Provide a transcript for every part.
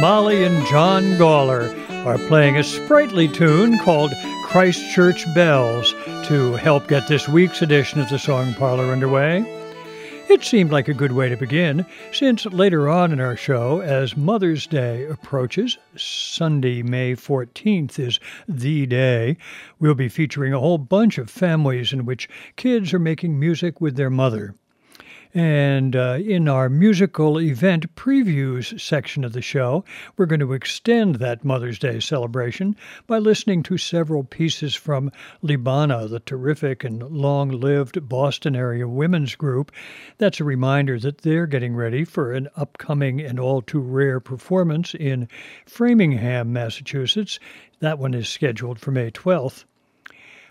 Molly, and John Gawler are playing a sprightly tune called Christchurch Bells to help get this week's edition of the Song Parlor underway. It seemed like a good way to begin, since later on in our show, as Mother's Day approaches, Sunday, May 14th is the day, we'll be featuring a whole bunch of families in which kids are making music with their mother. And uh, in our musical event previews section of the show, we're going to extend that Mother's Day celebration by listening to several pieces from Libana, the terrific and long lived Boston area women's group. That's a reminder that they're getting ready for an upcoming and all too rare performance in Framingham, Massachusetts. That one is scheduled for May 12th.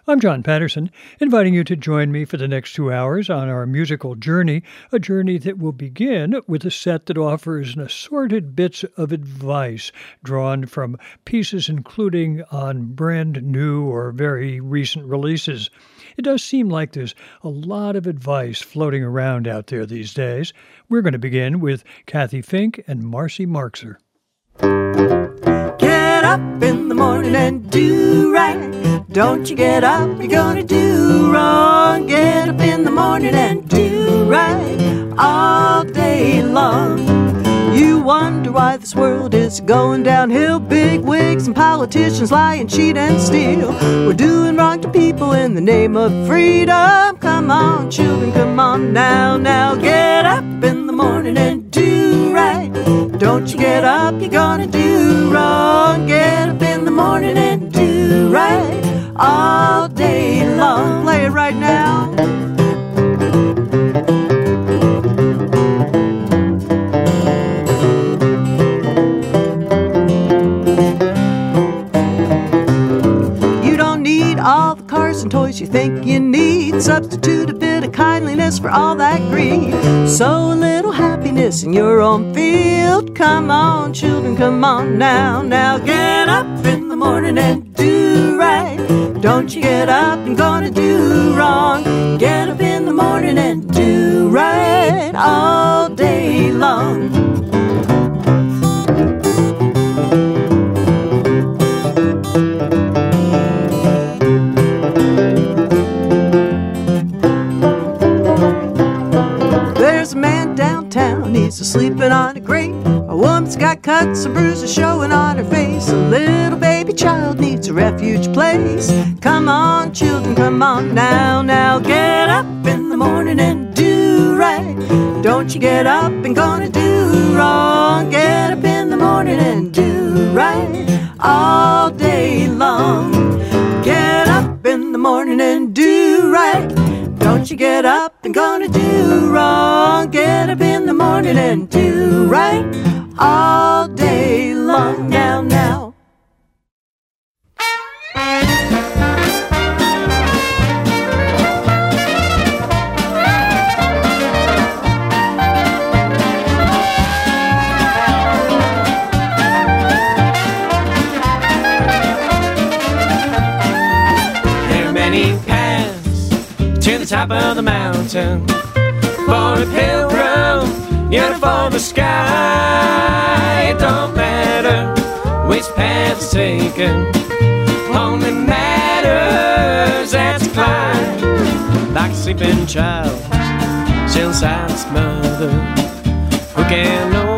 I'm John Patterson, inviting you to join me for the next two hours on our musical journey, a journey that will begin with a set that offers an assorted bits of advice drawn from pieces including on brand new or very recent releases. It does seem like there's a lot of advice floating around out there these days. We're going to begin with Cathy Fink and Marcy Marxer up in the morning and do right. Don't you get up, you're gonna do wrong. Get up in the morning and do right all day long. You wonder why this world is going downhill. Big wigs and politicians lie and cheat and steal. We're doing wrong to people in the name of freedom. Come on, children, come on now, now. Get up in the morning and do right. Don't you get up, you're gonna do wrong. Get up in the morning and do right all day long. Play it right now. And toys you think you need. Substitute a bit of kindliness for all that greed. Sow a little happiness in your own field. Come on, children, come on now. Now get up in the morning and do right. Don't you get up and gonna do wrong. Get up in the morning and do right all day long. Sleeping on a grate. A woman's got cuts and bruises showing on her face. A little baby child needs a refuge place. Come on, children, come on now, now. Get up in the morning and do right. Don't you get up and gonna do wrong. Get up in the morning and do right all day long. Get up in the morning and do right. Don't you get up and gonna do wrong. Get up in the morning and do right all day long. Now, now. Top of the mountain. For a pilgrim, for the sky. It don't matter which path's taken, only matters that you climb. Like a sleeping child, still its mother. Who can know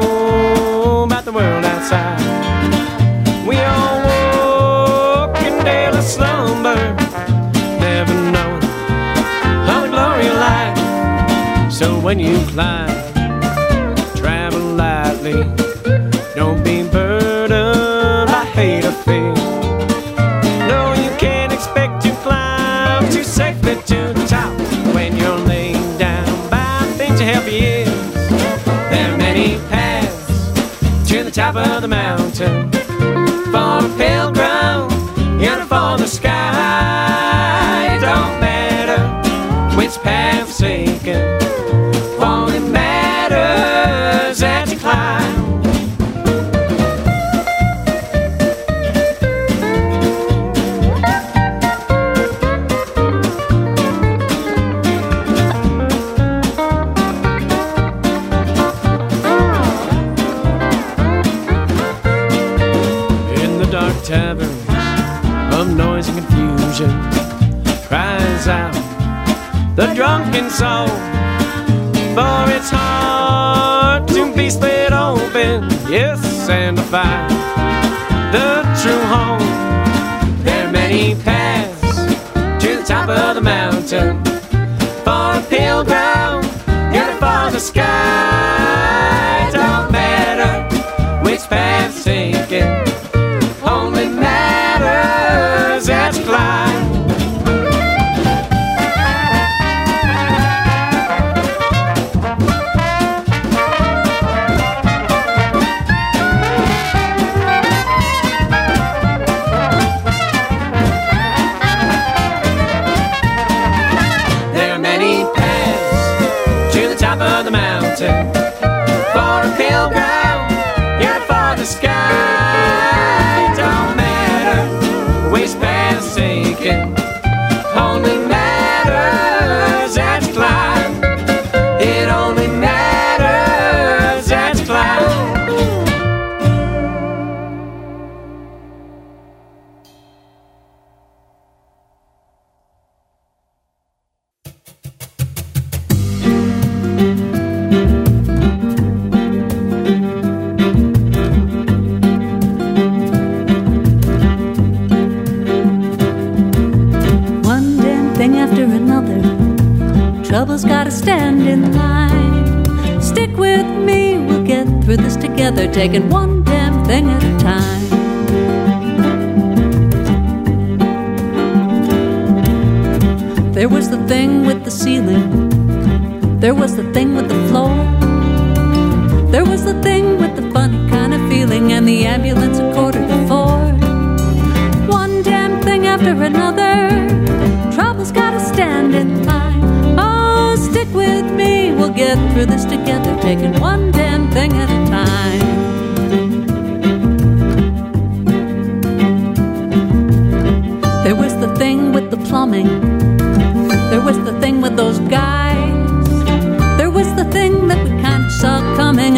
when you climb, travel lightly. Don't be burdened by hate or fear. No, you can't expect to climb too safely to the top when you're laid down by things to help you. There are many paths to the top of the mountain.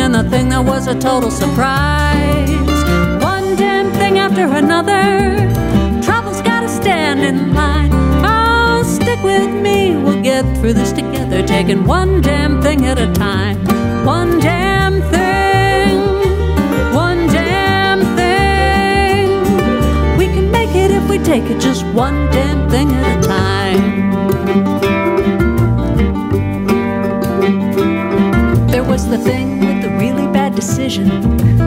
And the thing that was a total surprise. One damn thing after another. Trouble's gotta stand in line. Oh, stick with me, we'll get through this together, taking one damn thing at a time. One damn thing. One damn thing. We can make it if we take it just one damn thing at a time. There was the thing decision,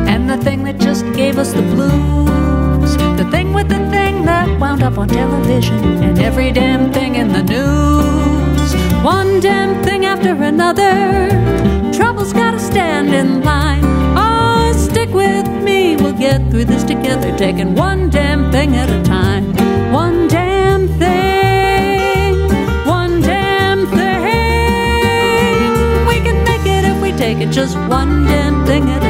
and the thing that just gave us the blues. The thing with the thing that wound up on television, and every damn thing in the news. One damn thing after another. Trouble's gotta stand in line. Oh, stick with me, we'll get through this together, taking one damn thing at a time. One damn thing. One damn thing. We can make it if we take it just one damn thing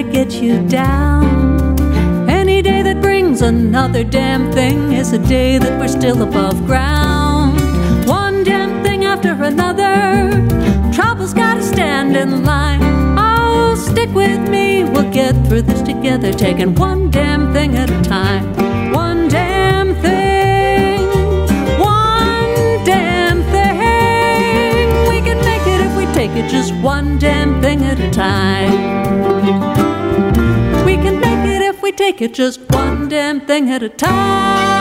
Get you down. Any day that brings another damn thing is a day that we're still above ground. One damn thing after another. Trouble's gotta stand in line. Oh, stick with me, we'll get through this together, taking one damn thing at a time. One damn thing. One damn thing. We can make it if we take it just one damn thing at a time. Can make it if we take it just one damn thing at a time.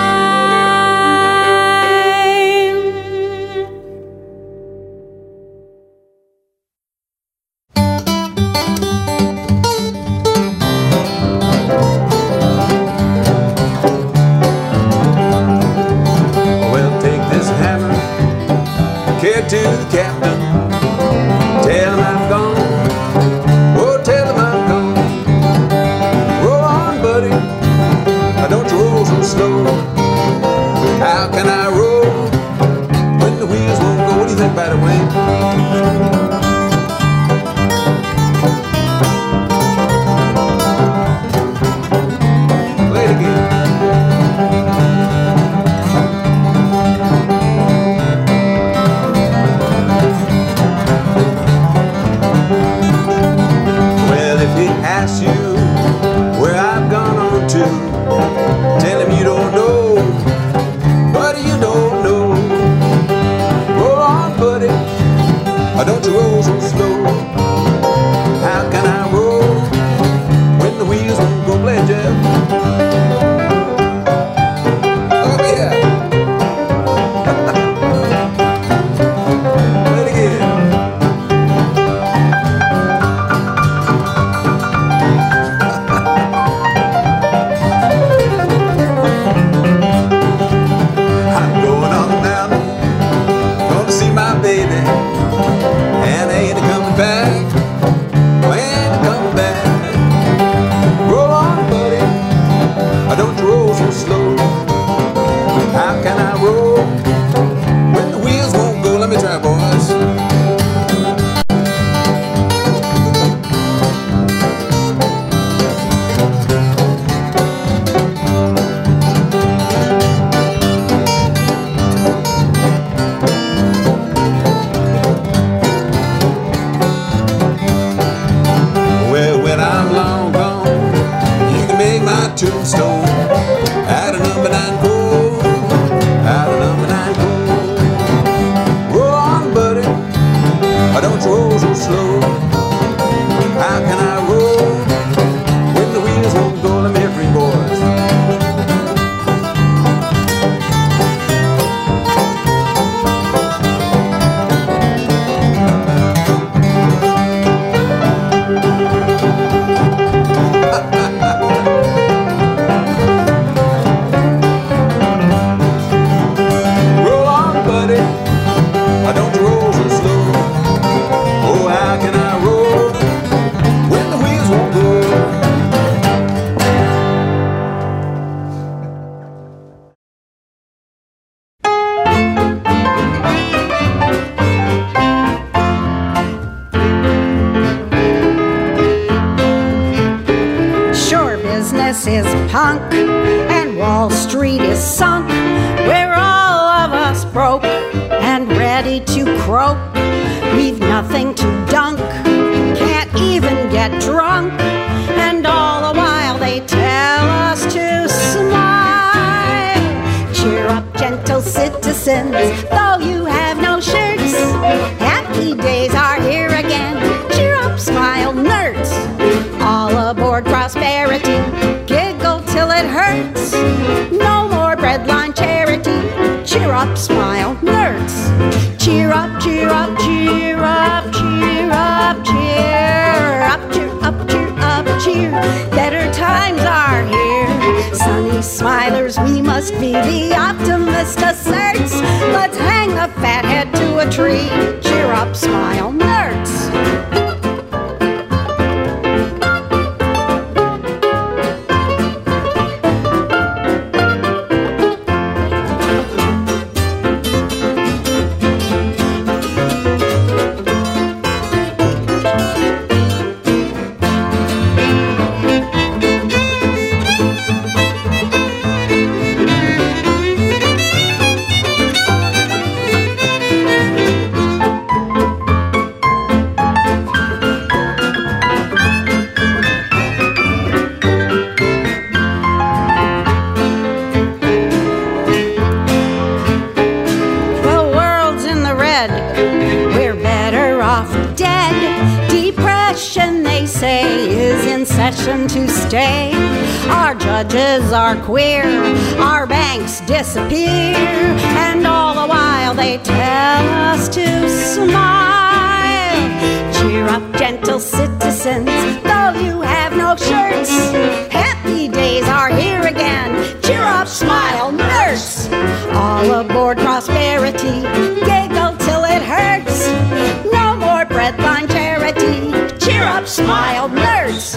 smile nerds.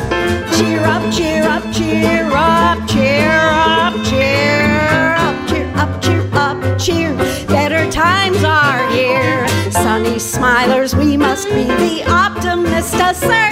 Cheer up, cheer up, cheer up, cheer up, cheer up, cheer up, cheer up, cheer. Better times are here. Sunny smilers, we must be the optimist assert.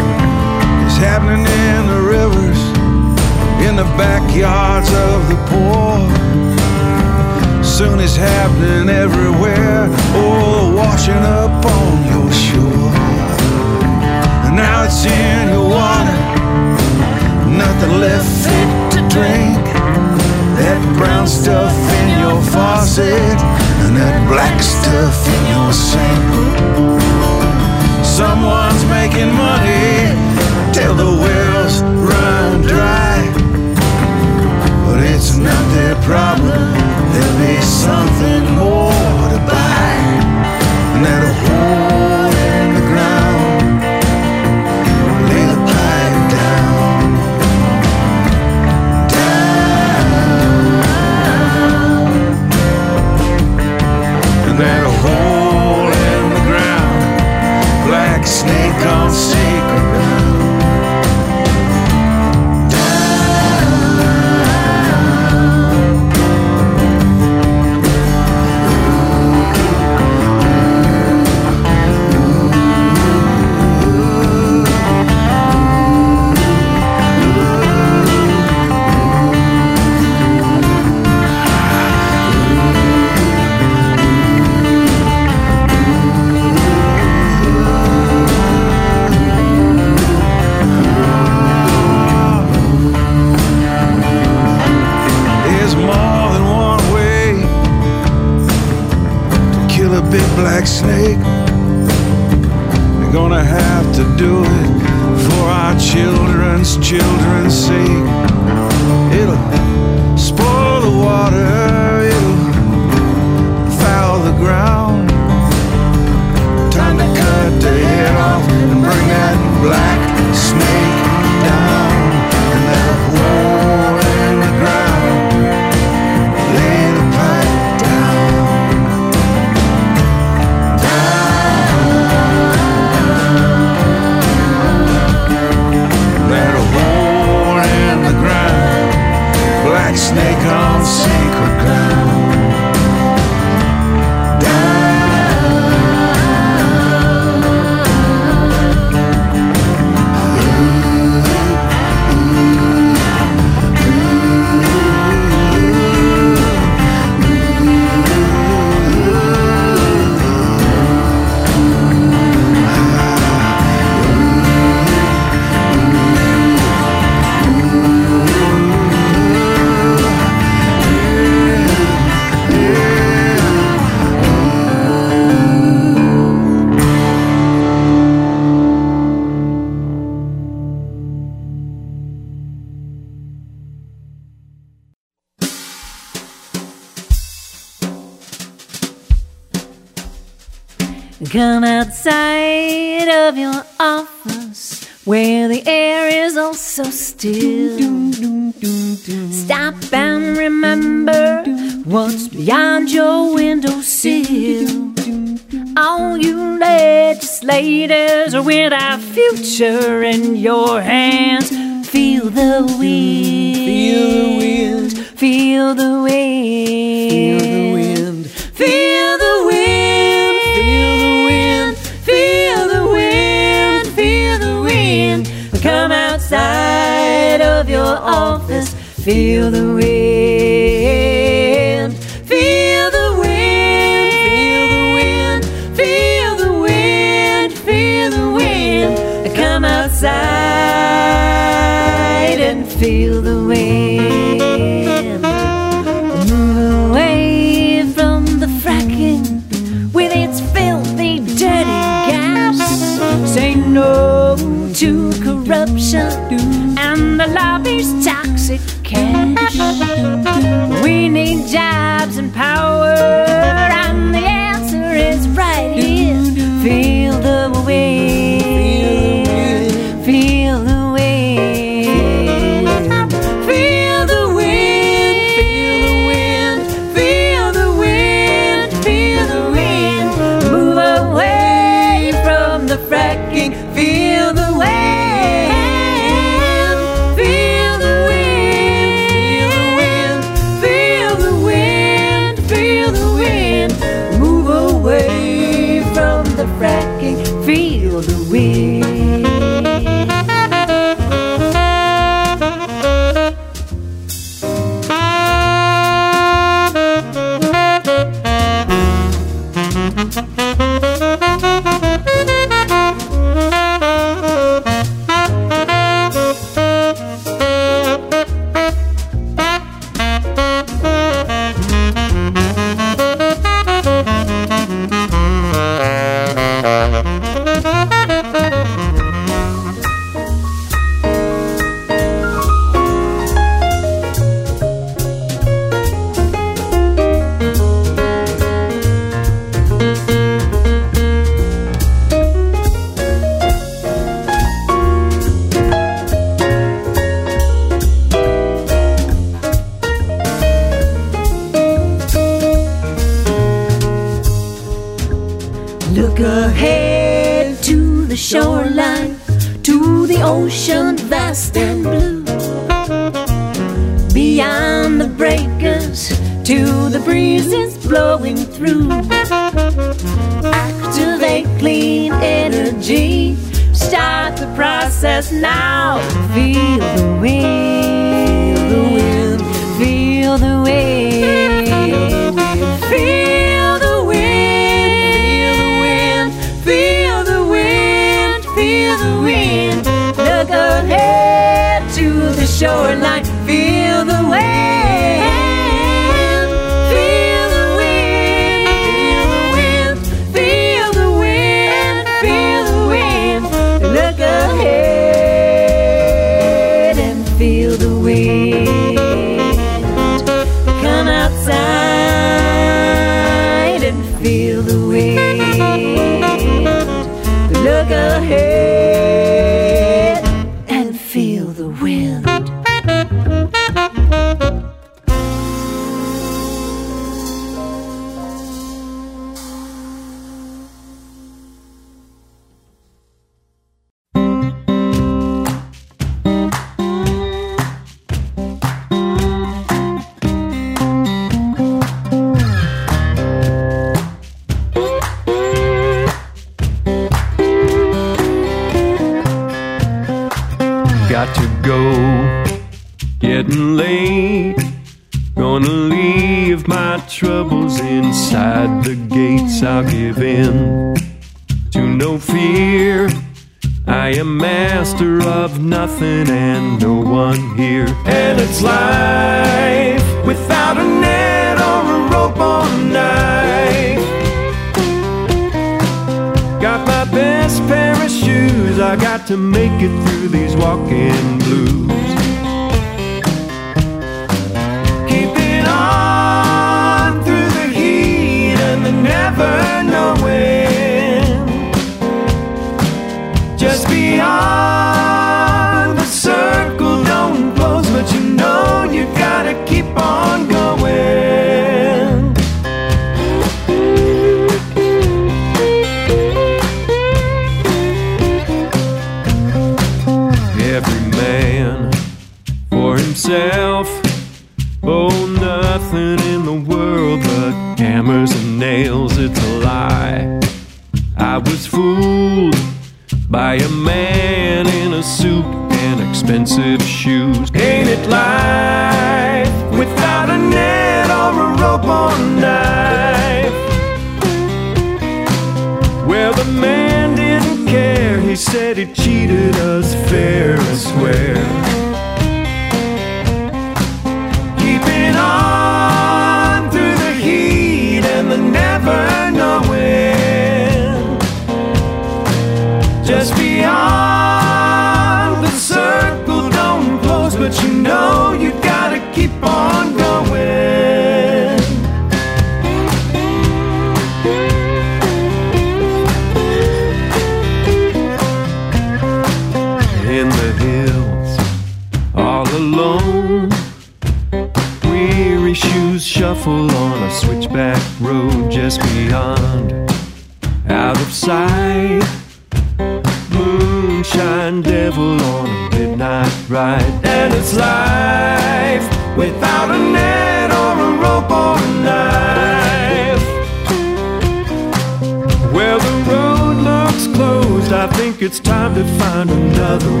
It's time to find another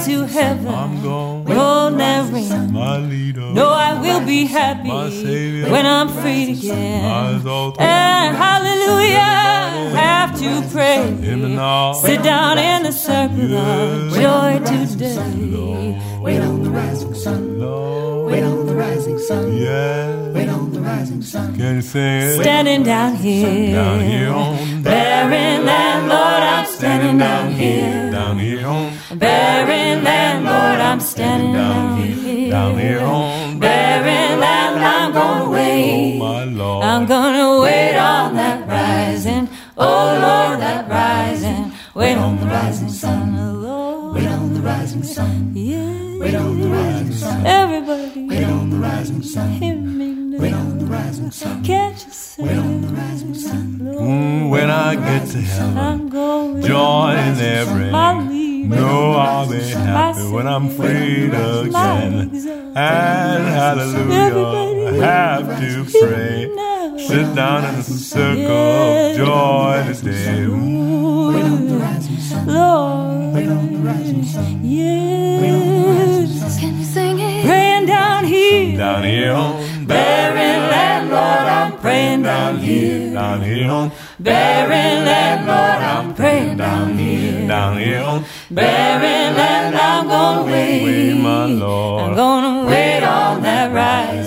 to heaven. I'm going Roll my leader. No, I will be happy when I'm free again. And hallelujah, have to pray. Sit down in the circle of joy today. Wait on the rising sun. Wait on the rising sun. Yeah. Wait on the rising sun. Can you sing it? Standing down here. Down here on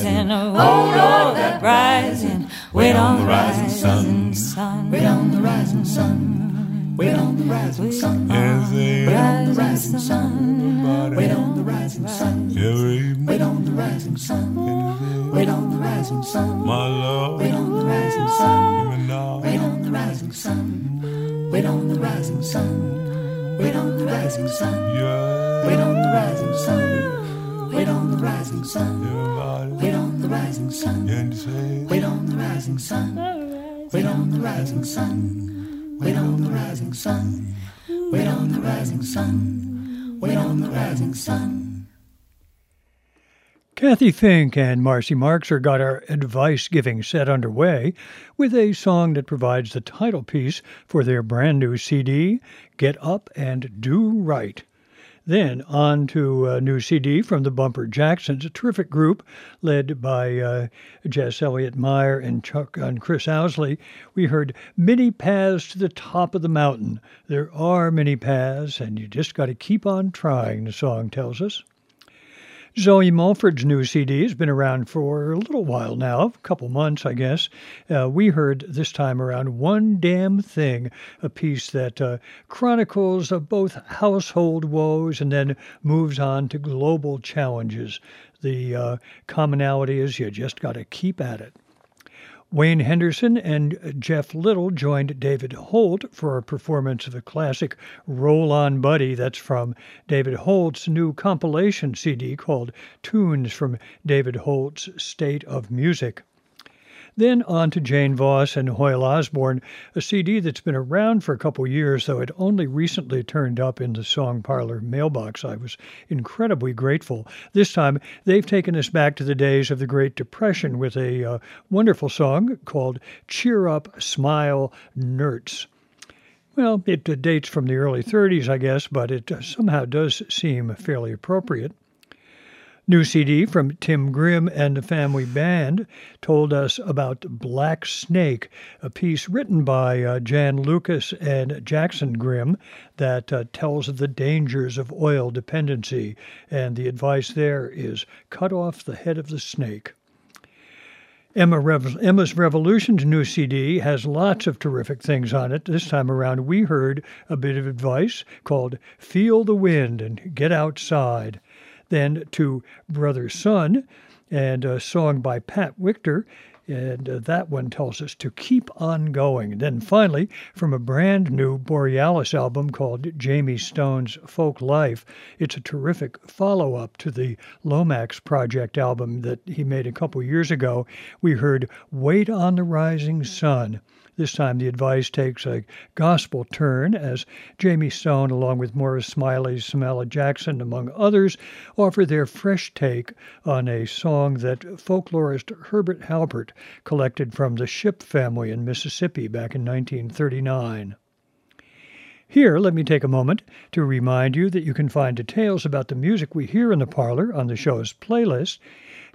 rising, oh Lord, that rising. Wait on the rising sun, wait on the rising sun. Wait on the rising sun. Wait on the rising sun. Wait on the rising sun. Wait on the rising sun. Wait on the rising sun. My love. Wait on the rising sun. Wait on the rising sun. Wait on the rising sun. Wait on the rising sun. Wait on the rising sun everybody. Wait on the rising sun. Wait on the rising sun. Wait on the rising sun. Wait on the rising sun. Wait on the rising sun. Wait on the rising sun. Wait on the rising sun. Cathy Fink and Marcy Marxer got our advice giving set underway with a song that provides the title piece for their brand new CD, Get Up and Do Right. Then on to a new CD from the Bumper Jacksons, a terrific group led by uh, Jess Eliot Myer and Chuck and Chris Ousley. We heard Many Paths to the Top of the Mountain. There are many paths, and you just got to keep on trying, the song tells us. Zoe Mulford's new CD has been around for a little while now, a couple months, I guess. Uh, we heard this time around One Damn Thing, a piece that uh, chronicles of both household woes and then moves on to global challenges. The uh, commonality is you just got to keep at it. Wayne Henderson and Jeff Little joined David Holt for a performance of the classic Roll On Buddy that's from David Holt's new compilation CD called Tunes from David Holt's State of Music. Then on to Jane Voss and Hoyle Osborne, a CD that's been around for a couple years, though it only recently turned up in the Song Parlor mailbox. I was incredibly grateful. This time, they've taken us back to the days of the Great Depression with a uh, wonderful song called Cheer Up, Smile, Nertz. Well, it uh, dates from the early 30s, I guess, but it uh, somehow does seem fairly appropriate. New CD from Tim Grimm and the Family Band told us about Black Snake, a piece written by uh, Jan Lucas and Jackson Grimm that uh, tells of the dangers of oil dependency. And the advice there is cut off the head of the snake. Emma Rev- Emma's Revolution's new CD has lots of terrific things on it. This time around, we heard a bit of advice called Feel the Wind and Get Outside. Then to Brother Sun and a song by Pat Wictor. And uh, that one tells us to keep on going. Then finally, from a brand new Borealis album called Jayme Stone's Folk Life, it's a terrific follow up to the Lomax Project album that he made a couple years ago. We heard Wait on the Rising Sun. This time, the advice takes a gospel turn as Jayme Stone, along with Moira Smiley, Sumaia Jackson, among others, offer their fresh take on a song that folklorist Herbert Halpert collected from the Ship family in Mississippi back in 1939. Here, let me take a moment to remind you that you can find details about the music we hear in the parlor on the show's playlist,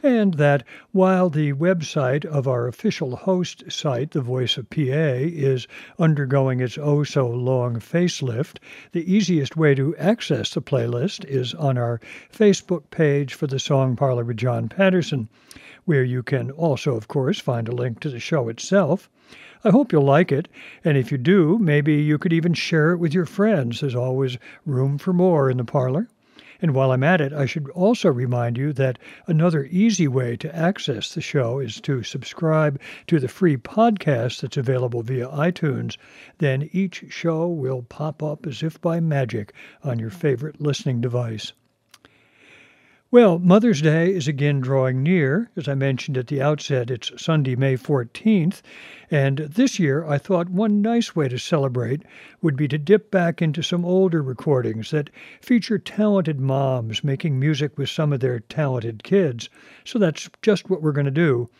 and that while the website of our official host site, The Voice of PA, is undergoing its oh so long facelift, the easiest way to access the playlist is on our Facebook page for the Song Parlor with John Patterson, where you can also, of course, find a link to the show itself. I hope you'll like it, and if you do, maybe you could even share it with your friends. There's always room for more in the parlor. And while I'm at it, I should also remind you that another easy way to access the show is to subscribe to the free podcast that's available via iTunes. Then each show will pop up as if by magic on your favorite listening device. Well, Mother's Day is again drawing near. As I mentioned at the outset, it's Sunday, May 14th. And this year, I thought one nice way to celebrate would be to dip back into some older recordings that feature talented moms making music with some of their talented kids. So that's just what we're going to do.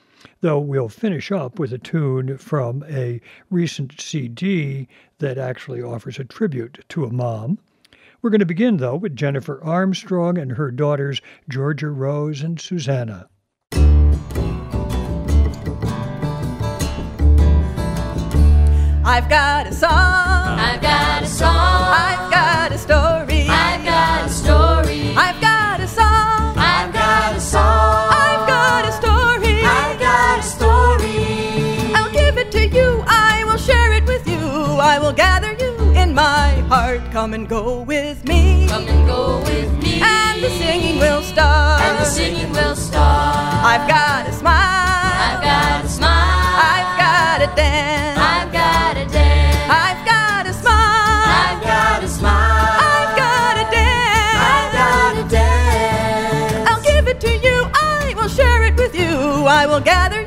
Though we'll finish up with a tune from a recent CD that actually offers a tribute to a mom. We're going to begin, though, with Jennifer Armstrong and her daughters, Georgia Rose and Susanna. I've got a song. I've got a song. I've got a story. Heart. Come and go with me. Come and go with me. And the singing will start. And the singing will start. I've got a smile. I've got a smile. I've got a dance. I've got a dance. I've got a smile. I've got a smile. I've got a dance. I've got a dance. I'll give it to you. I will share it with you. I will gather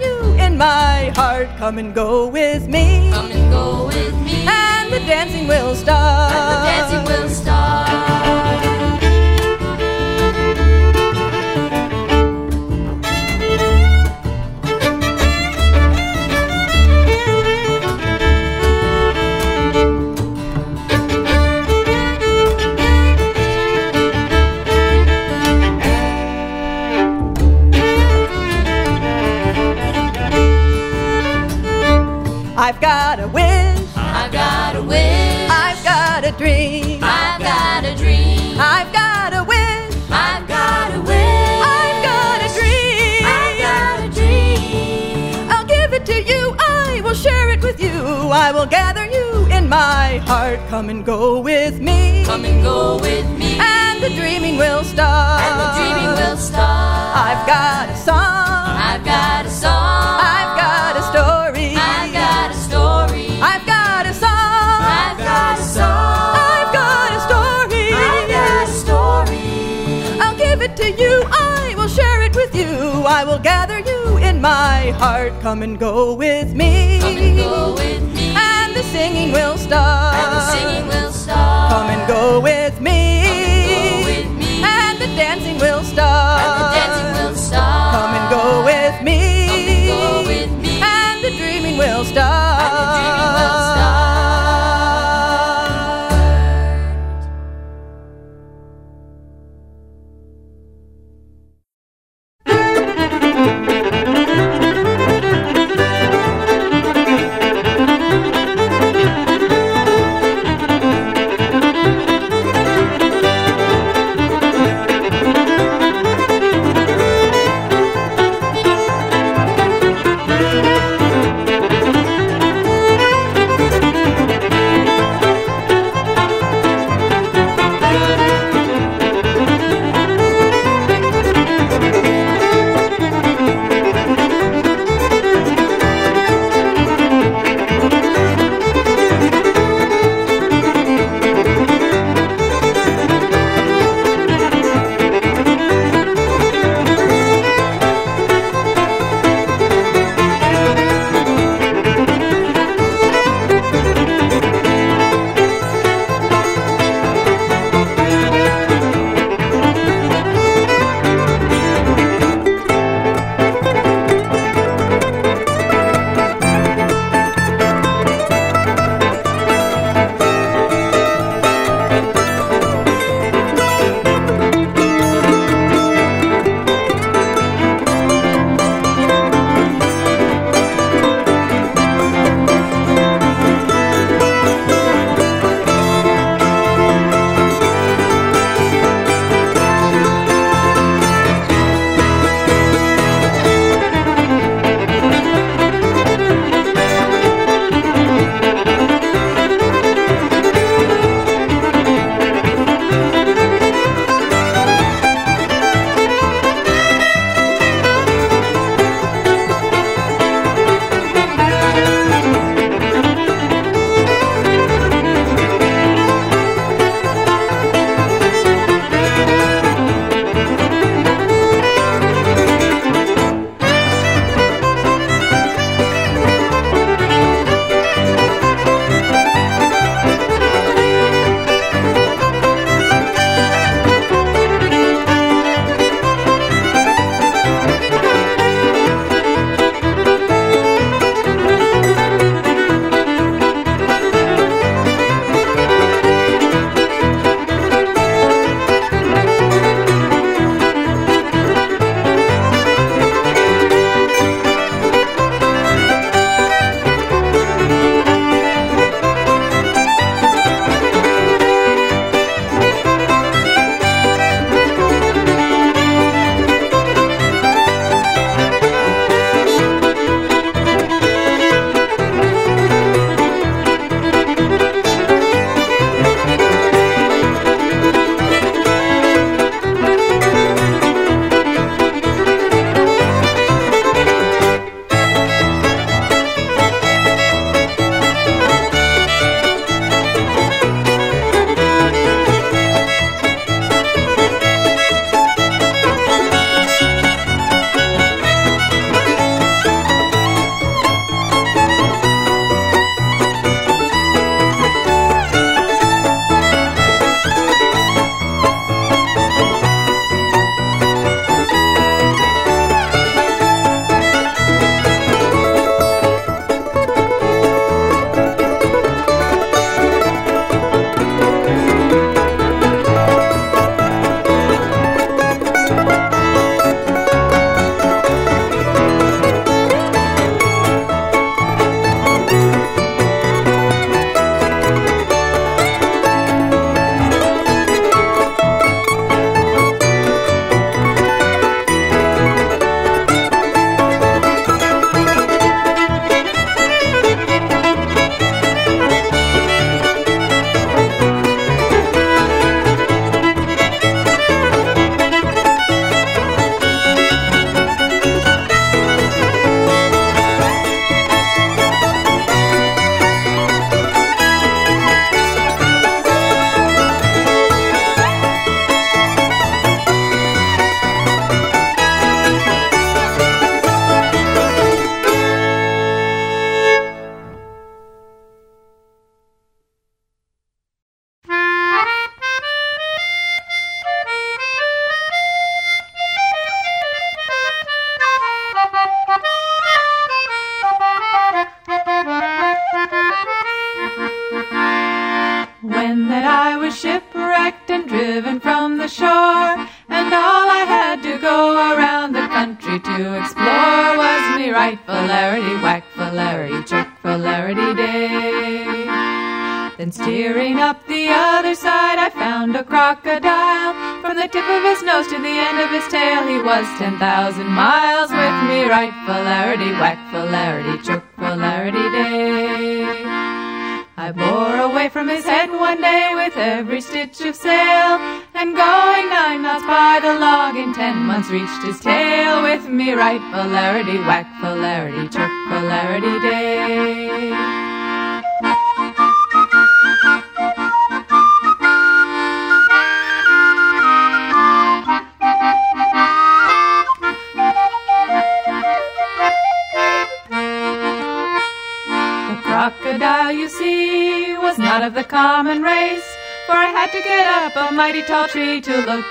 my heart. Come and go with me. Come and go with me. And the dancing will start. And the dancing will start. Got a wish. I've got a wish. I've got a dream. I've got a dream. I've got a wish. I've got a wish. I've got a dream. I've got a dream. I'll give it to you. I will share it with you. I will gather you in my heart. Come and go with me. Come and go with me. And the dreaming will start. And the dreaming will start. I've got a song. I've got a song. My heart. Come and go with me. Come and go with me. And the singing will start. And the singing will start. Come and go with me. Come and go with me. And the dancing will start. And the dancing will start. Come and go with me. Come and go with me. And the dreaming will start. Tail, he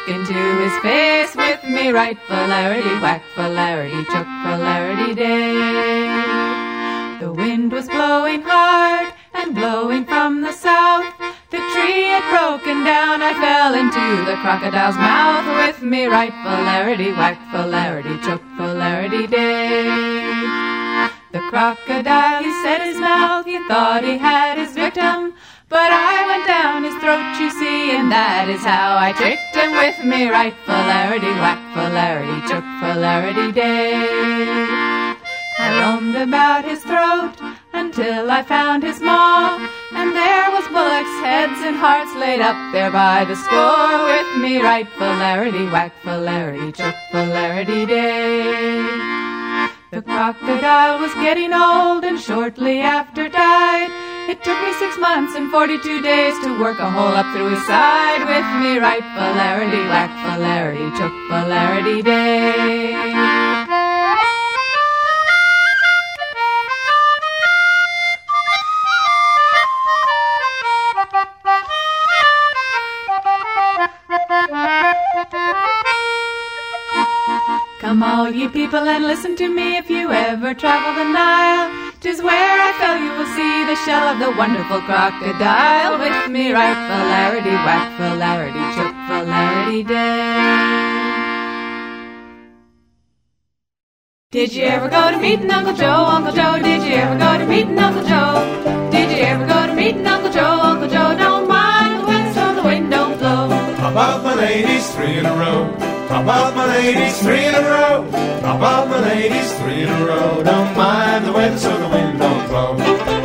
into by the score with me right Falarity, whack Falarity, chook Falarity day. The crocodile was getting old and shortly after died. It took me six months and forty-two days to work a hole up through his side with me right Falarity, whack Falarity, chook Falarity day. Shell of the wonderful crocodile. With me right Falarity, whack Falarity, chook Falarity day. Did you ever go to meeting Uncle Joe, Uncle Joe? Did you ever go to meeting Uncle Joe? Did you ever go to meeting Uncle Joe, Uncle Joe? Don't mind the wind so the wind don't blow. About my ladies, three in a row. About my ladies, three in a row. About my ladies, three in a row. Don't mind the weather so the wind don't blow.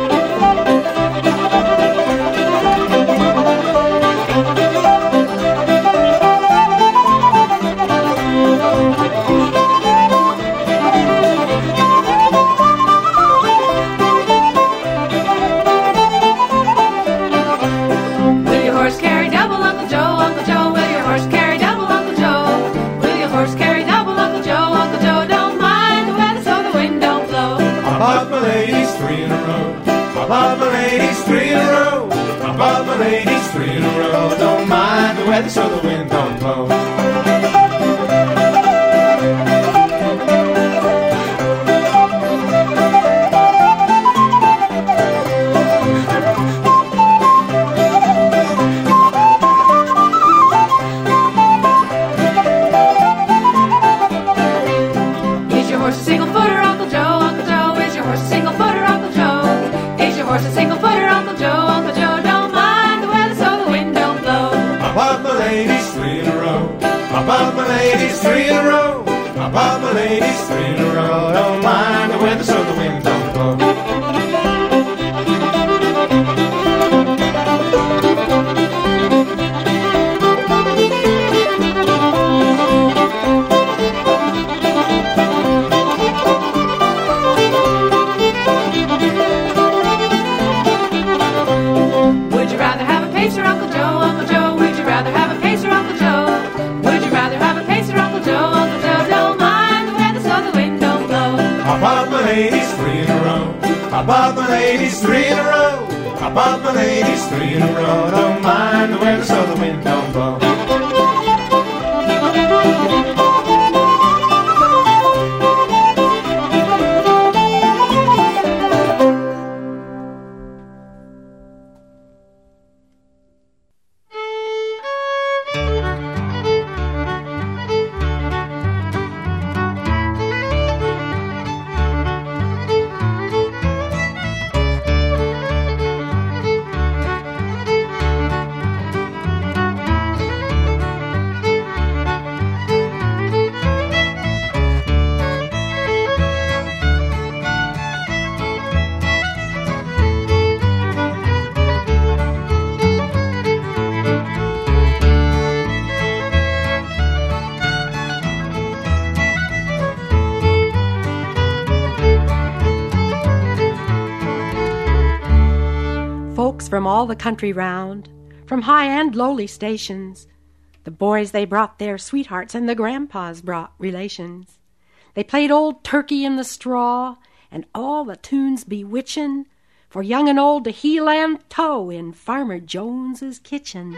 So the wind don't blow. Country round, from high and lowly stations. The boys they brought their sweethearts, and the grandpas brought relations. They played old turkey in the straw, and all the tunes bewitchin', for young and old to heel and toe in Farmer Jones's kitchen.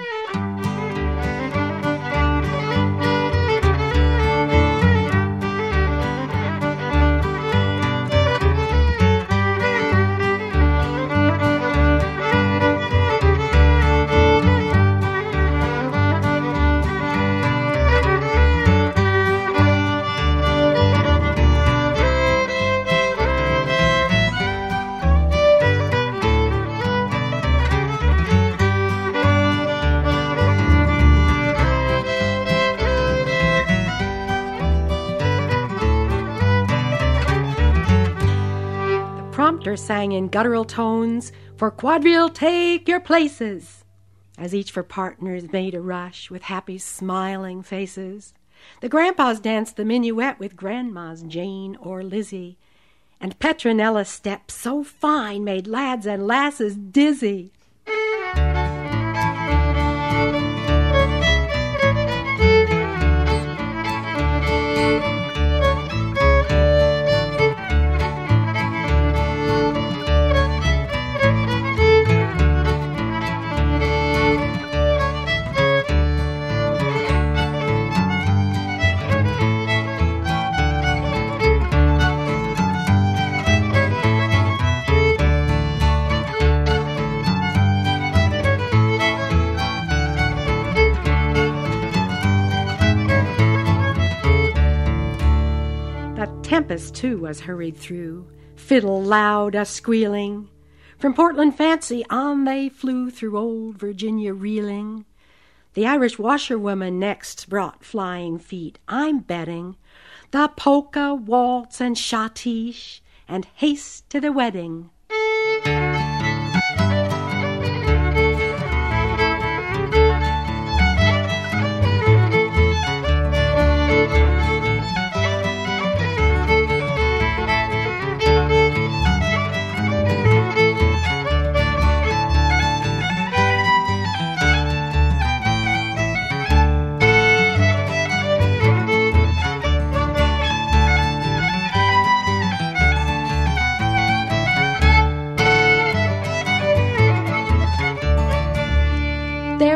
Sang in guttural tones, For quadrille take your places, as each for partners made a rush with happy smiling faces. The grandpas danced the minuet with grandmas Jane or Lizzie, and Petronella's steps so fine made lads and lasses dizzy. Tempest, too, was hurried through, fiddle loud a squealing. From Portland Fancy on they flew through old Virginia reeling. The Irish washerwoman next brought flying feet, I'm betting. The polka, waltz, and schottische, and haste to the wedding.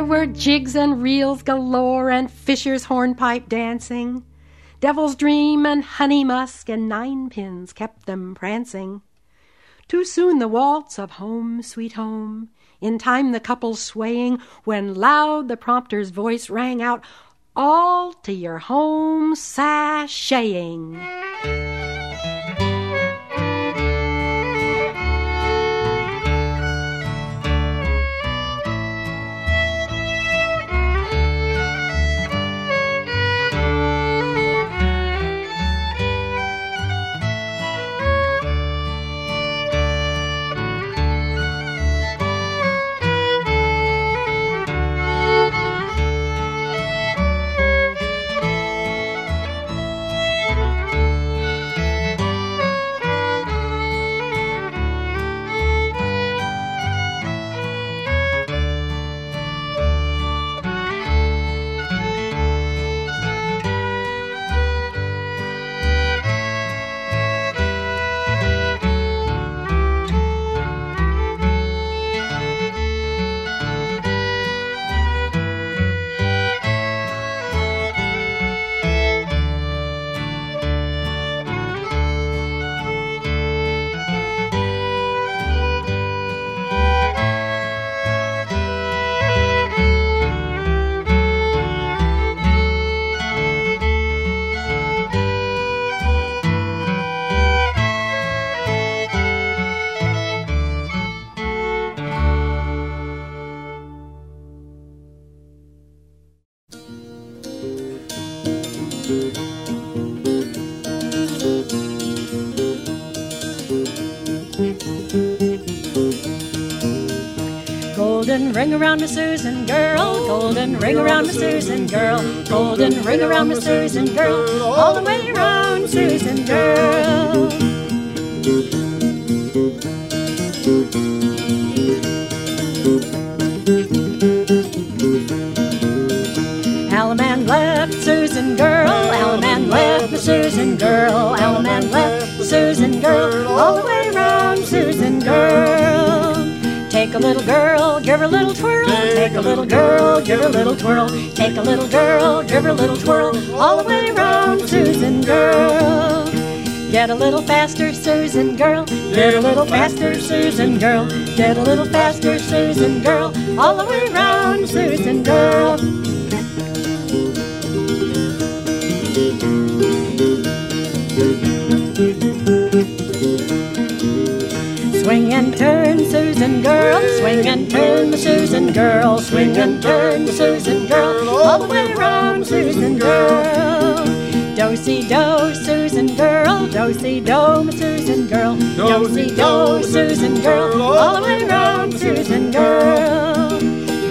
Were jigs and reels galore and Fisher's hornpipe dancing. Devil's Dream and Money Musk and Ninepins kept them prancing. Too soon the waltz of Home, Sweet Home. In time the couple swaying, when loud the prompter's voice rang out, All to your home sashaying. golden ring around Miss Susan girl, golden ring around Miss Susan girl, golden ring around Miss Susan girl, all the way around Susan girl. Alaman left Susan girl, Alaman left Miss Susan girl, Alaman left Susan girl, all the way a little girl, give her a little twirl. Take a little girl, give her a little twirl. Take a little girl, give her a little twirl. All the way around, Susan girl. Get a little faster, Susan girl. Get a little faster, Susan girl. Get a little faster, Susan girl. All the way around, Susan girl. Swing and turn, Susan girl. Swing and turn, Susan girl. Swing and turn, Susan girl. All the way round, Susan girl. Do si do, Susan girl. Do si do, Susan girl. Do si do, Susan girl. All the way round, Susan girl.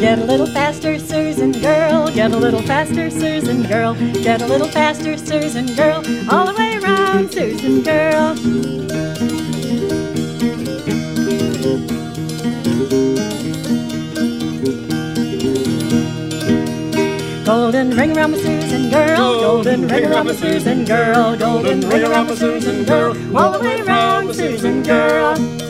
Get a little faster, Susan girl. Get a little faster, Susan girl. Get a little faster, Susan girl. All the way round, Susan girl. Golden ring around my Susan girl, golden ring around my Susan girl, golden ring around my Susan girl, all the way around my Susan girl.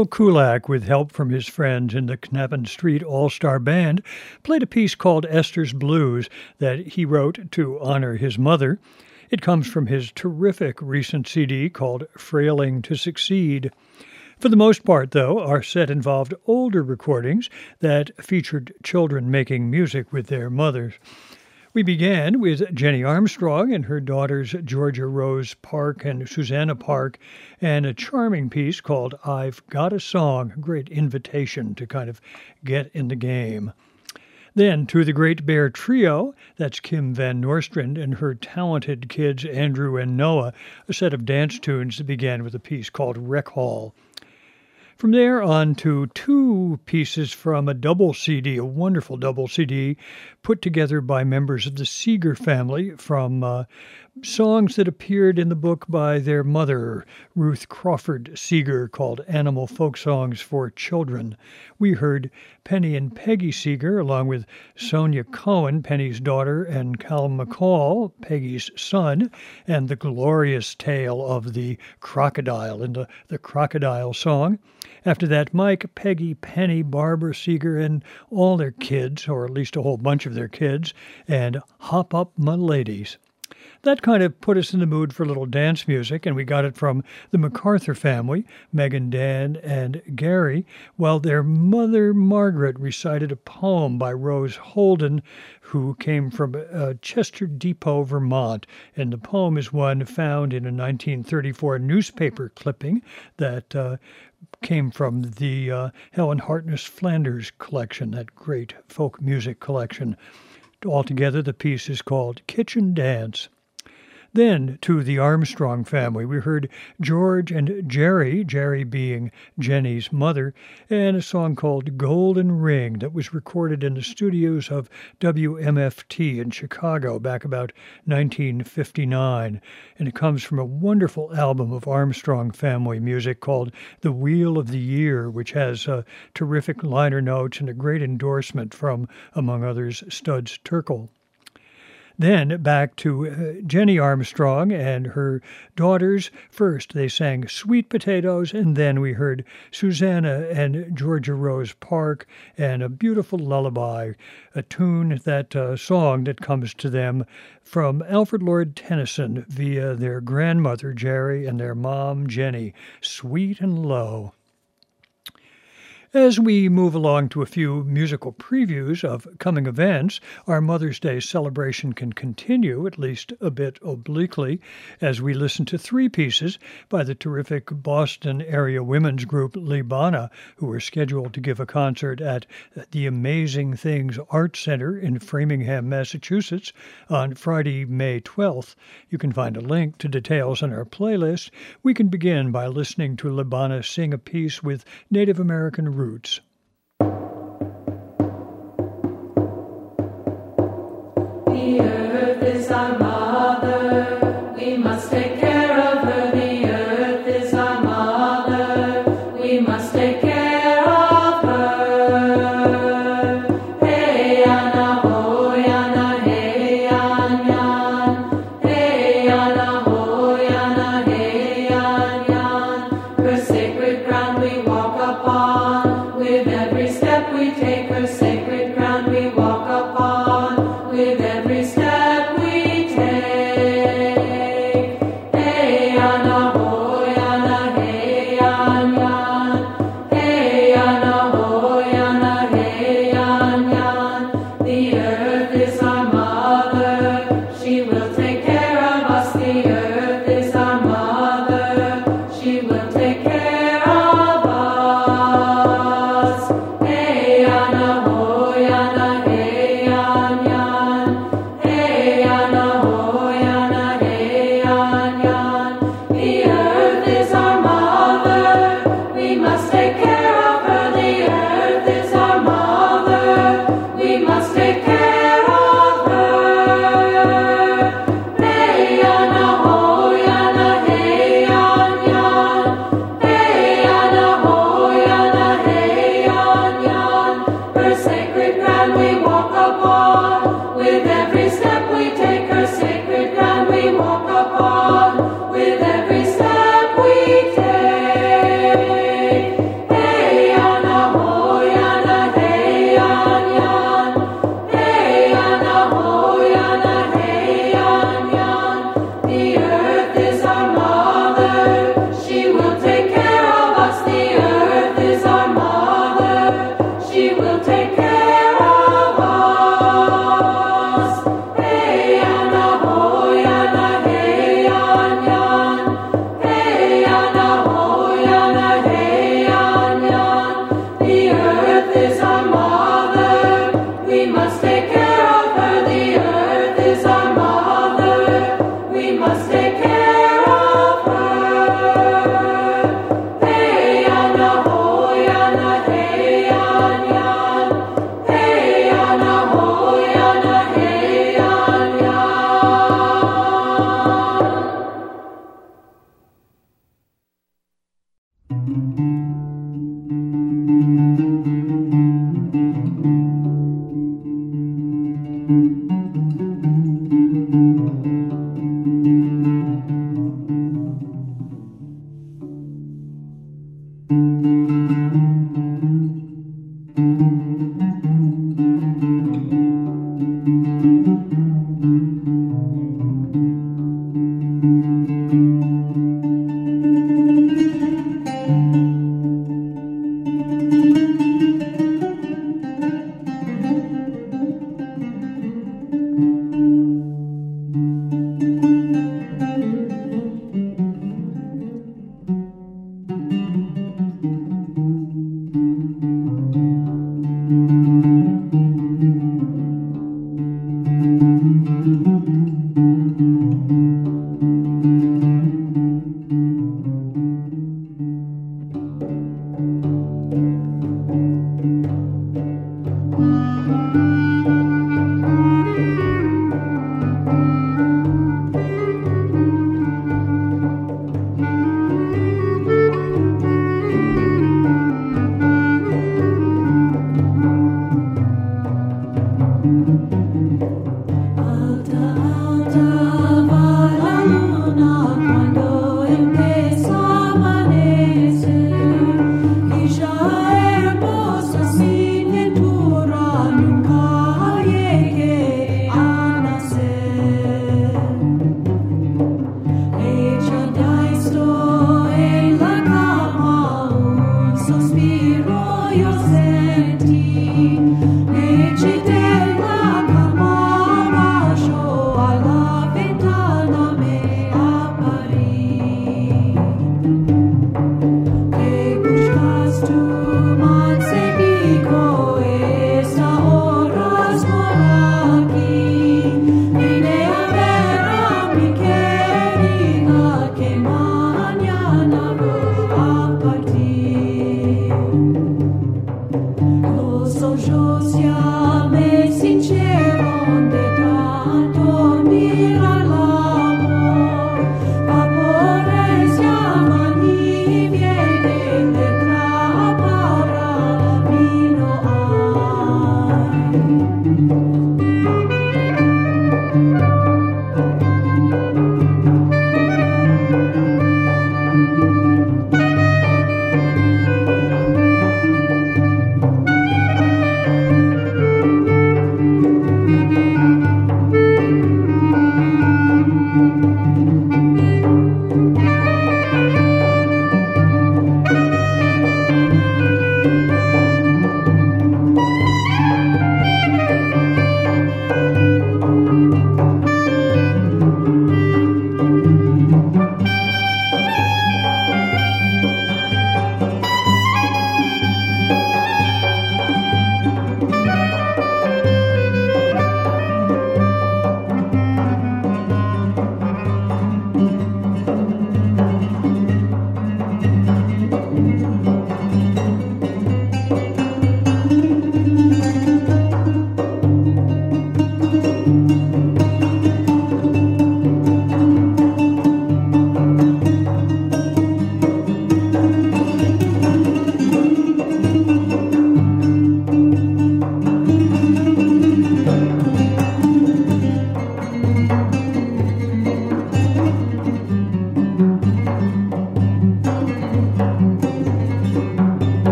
Daniel Kulak, with help from his friends in the Knappen Street All Star Band, played a piece called Esther's Blues that he wrote to honor his mother. It comes from his terrific recent CD called Frailing to Succeed. For the most part, though, our set involved older recordings that featured children making music with their mothers. We began with Jenny Armstrong and her daughters Georgia Rose Park and Susanna Park, and a charming piece called I've Got a Song, a great invitation to kind of get in the game. Then to the Great Bear Trio, that's Kim VanNorstrand and her talented kids Andrew and Noah, a set of dance tunes that began with a piece called Rec Hall. From there on to two pieces from a double CD, a wonderful double CD put together by members of the Seeger family from uh, songs that appeared in the book by their mother, Ruth Crawford Seeger, called Animal Folk Songs for Children. We heard Penny and Peggy Seeger, along with Sonya Cohen, Penny's daughter, and Cal MacColl, Peggy's son, and the glorious tale of the crocodile in the, the crocodile song. After that, Mike, Peggy, Penny, Barbara Seeger, and all their kids, or at least a whole bunch of their kids, and Hop Up My Ladies that kind of put us in the mood for a little dance music, and we got it from the MacArthur family, Megan, Dan, and Gary, while their mother, Margaret, recited a poem by Rose Holden, who came from uh, Chester Depot, Vermont. And the poem is one found in a 1934 newspaper clipping that uh, came from the uh, Helen Hartness Flanders collection, that great folk music collection. Altogether, the piece is called Kitchen Dance. Then to the Armstrong family, we heard George and Jerry, Jerry being Jenny's mother, and a song called Golden Ring that was recorded in the studios of WFMT in Chicago back about 1959. And it comes from a wonderful album of Armstrong family music called The Wheel of the Year, which has uh, terrific liner notes and a great endorsement from, among others, Studs Terkel. Then back to uh, Jenny Armstrong and her daughters. First, they sang Sweet Potatoes, and then we heard Susanna and Georgia Rose Park and a beautiful lullaby, a tune, that uh, song that comes to them from Alfred Lord Tennyson via their grandmother Jerry and their mom Jenny, Sweet and Low. As we move along to a few musical previews of coming events, our Mother's Day celebration can continue, at least a bit obliquely, as we listen to three pieces by the terrific Boston area women's group Libana, who are scheduled to give a concert at the Amazing Things Art Center in Framingham, Massachusetts on Friday, May 12th. You can find a link to details on our playlist. We can begin by listening to Libana sing a piece with Native American roots. The earth is our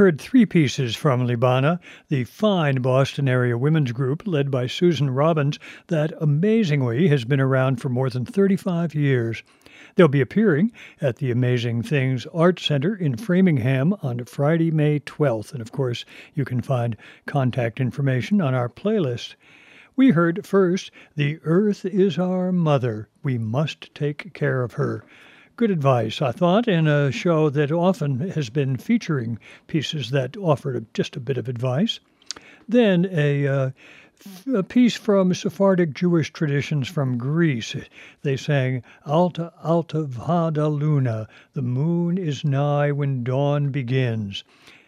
heard three pieces from Libana, the fine Boston area women's group led by Susan Robbins that amazingly has been around for more than 35 years. They'll be appearing at the Amazing Things Art Center in Framingham on Friday, May 12th. And of course, you can find contact information on our playlist. We heard first, The Earth is Our Mother. We must take care of her. Good advice, I thought, in a show that often has been featuring pieces that offered just a bit of advice. Then a, uh, a piece from Sephardic Jewish traditions from Greece. They sang Alta Alta Va La Luna, the moon is nigh when dawn begins.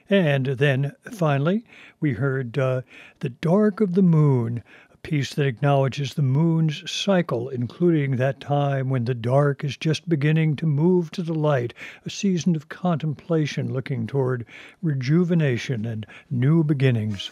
And then finally, we heard uh, The Dark of the Moon, piece that acknowledges the moon's cycle, including that time when the dark is just beginning to move to the light, a season of contemplation looking toward rejuvenation and new beginnings.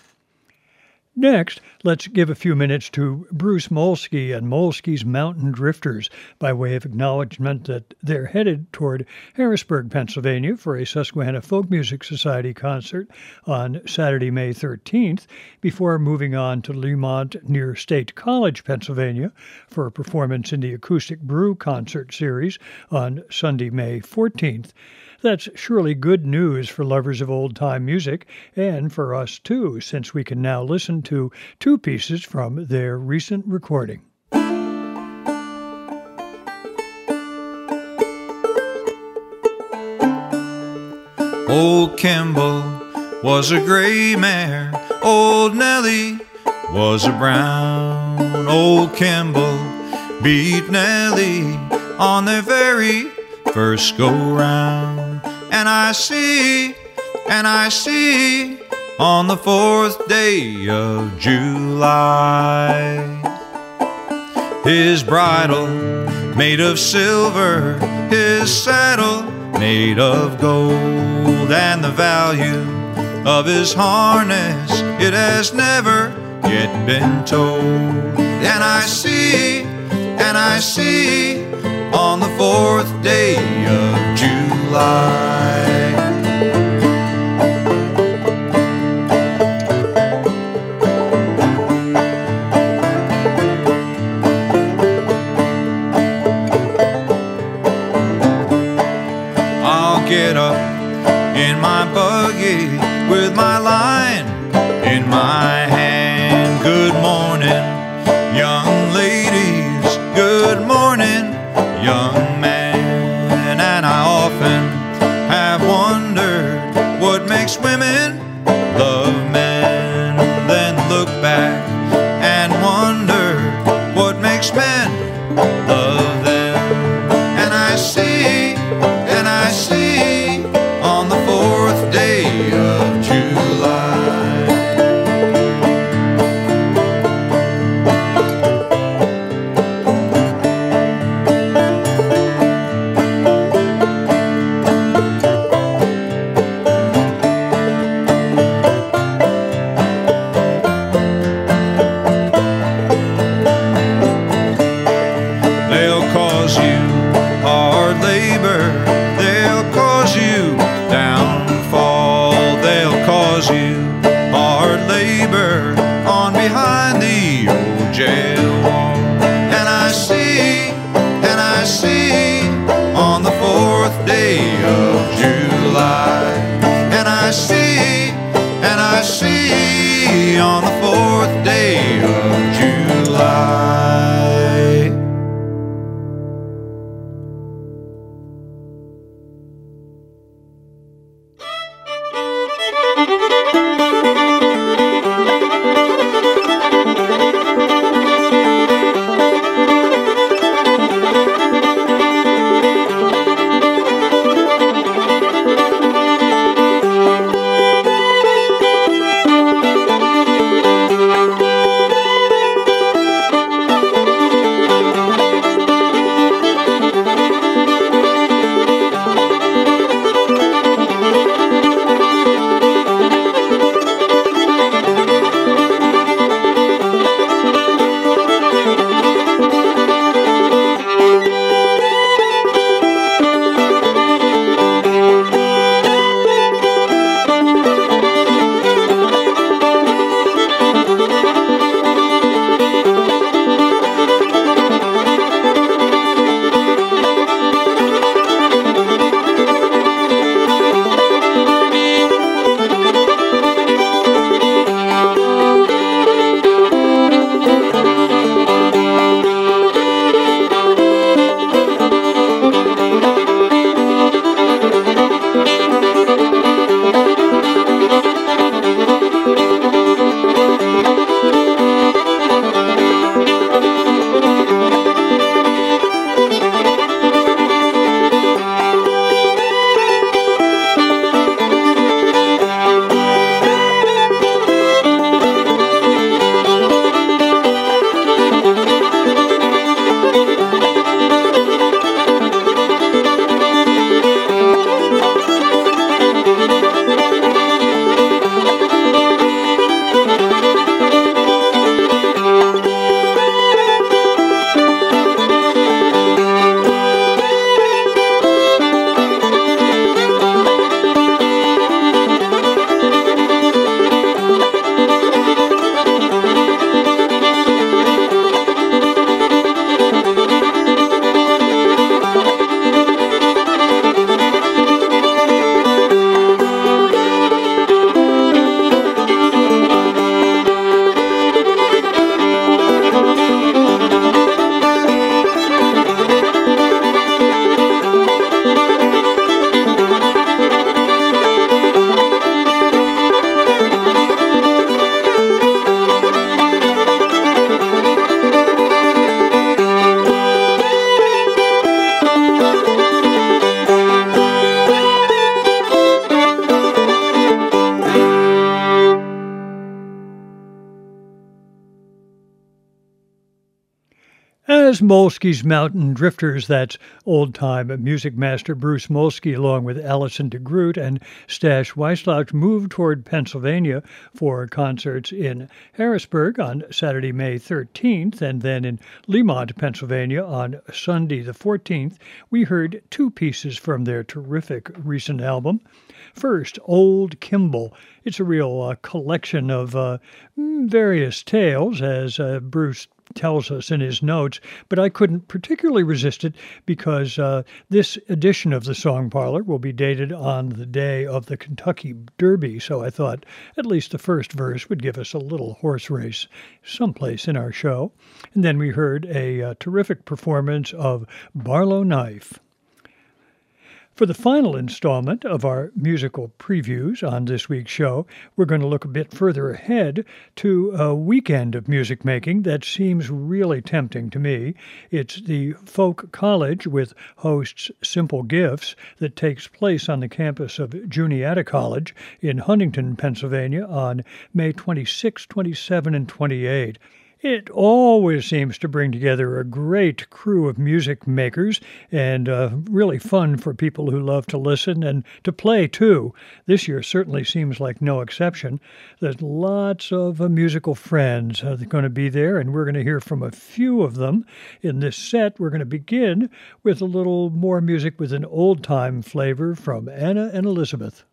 Next, let's give a few minutes to Bruce Molsky and Molsky's Mountain Drifters by way of acknowledgement that they're headed toward Harrisburg, Pennsylvania for a Susquehanna Folk Music Society concert on Saturday, May 13th, before moving on to Lemont near State College, Pennsylvania for a performance in the Acoustic Brew concert series on Sunday, May 14th. That's surely good news for lovers of old time music, and for us too, since we can now listen to two pieces from their recent recording. Old Kimball was a gray mare. Old Nellie was a brown. Old Kimball beat Nellie on their very first go round. And I see, and I see on the fourth day of July his bridle made of silver, his saddle made of gold, and the value of his harness it has never yet been told. And I see, and I see on the fourth day of July. I'll get up in my buggy with my line in my Molsky's Mountain Drifters, that's old time music master Bruce Molsky, along with Allison DeGroot and Stash Wyslouch, moved toward Pennsylvania for concerts in Harrisburg on Saturday, May 13th, and then in Lemont, Pennsylvania on Sunday, the 14th. We heard two pieces from their terrific recent album. First, Old Kimball. It's a real uh, collection of uh, mm, various tales, as uh, Bruce tells us in his notes, but I couldn't particularly resist it because uh, this edition of the Song Parlor will be dated on the day of the Kentucky Derby. So I thought at least the first verse would give us a little horse race someplace in our show. And then we heard a uh, terrific performance of Barlow Knife. For the final installment of our musical previews on this week's show, we're going to look a bit further ahead to a weekend of music making that seems really tempting to me. It's the Folk College with hosts Simple Gifts that takes place on the campus of Juniata College in Huntingdon, Pennsylvania on May 26, 27, and 28. It always seems to bring together a great crew of music makers and uh, really fun for people who love to listen and to play too. This year certainly seems like no exception. There's lots of uh, musical friends uh, going to be there, and we're going to hear from a few of them. In this set, we're going to begin with a little more music with an old time flavor from Anna and Elizabeth.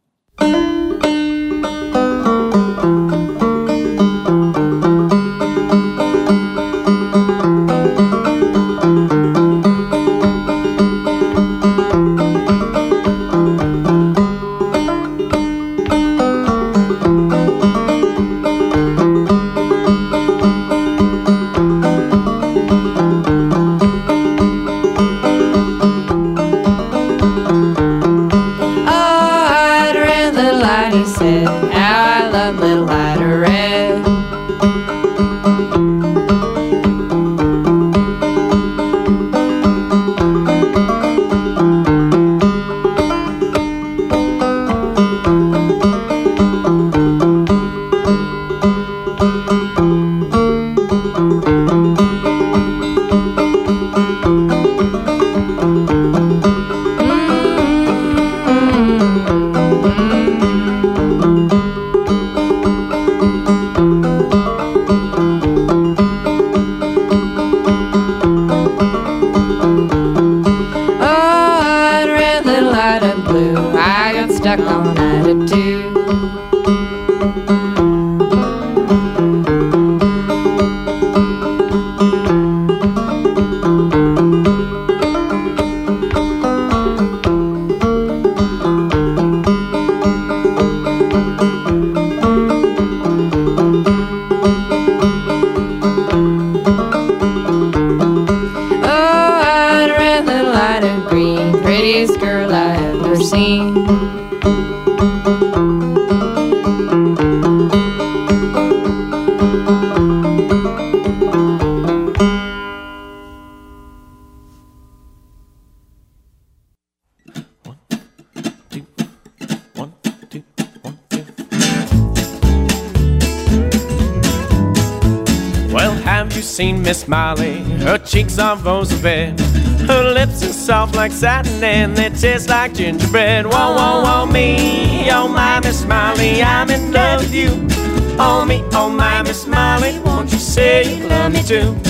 Like satin and they taste like gingerbread. Whoa, whoa, whoa, me, oh my Miss Smiley, I'm in love with you. Oh me, oh my Miss Smiley, won't you say you love me too?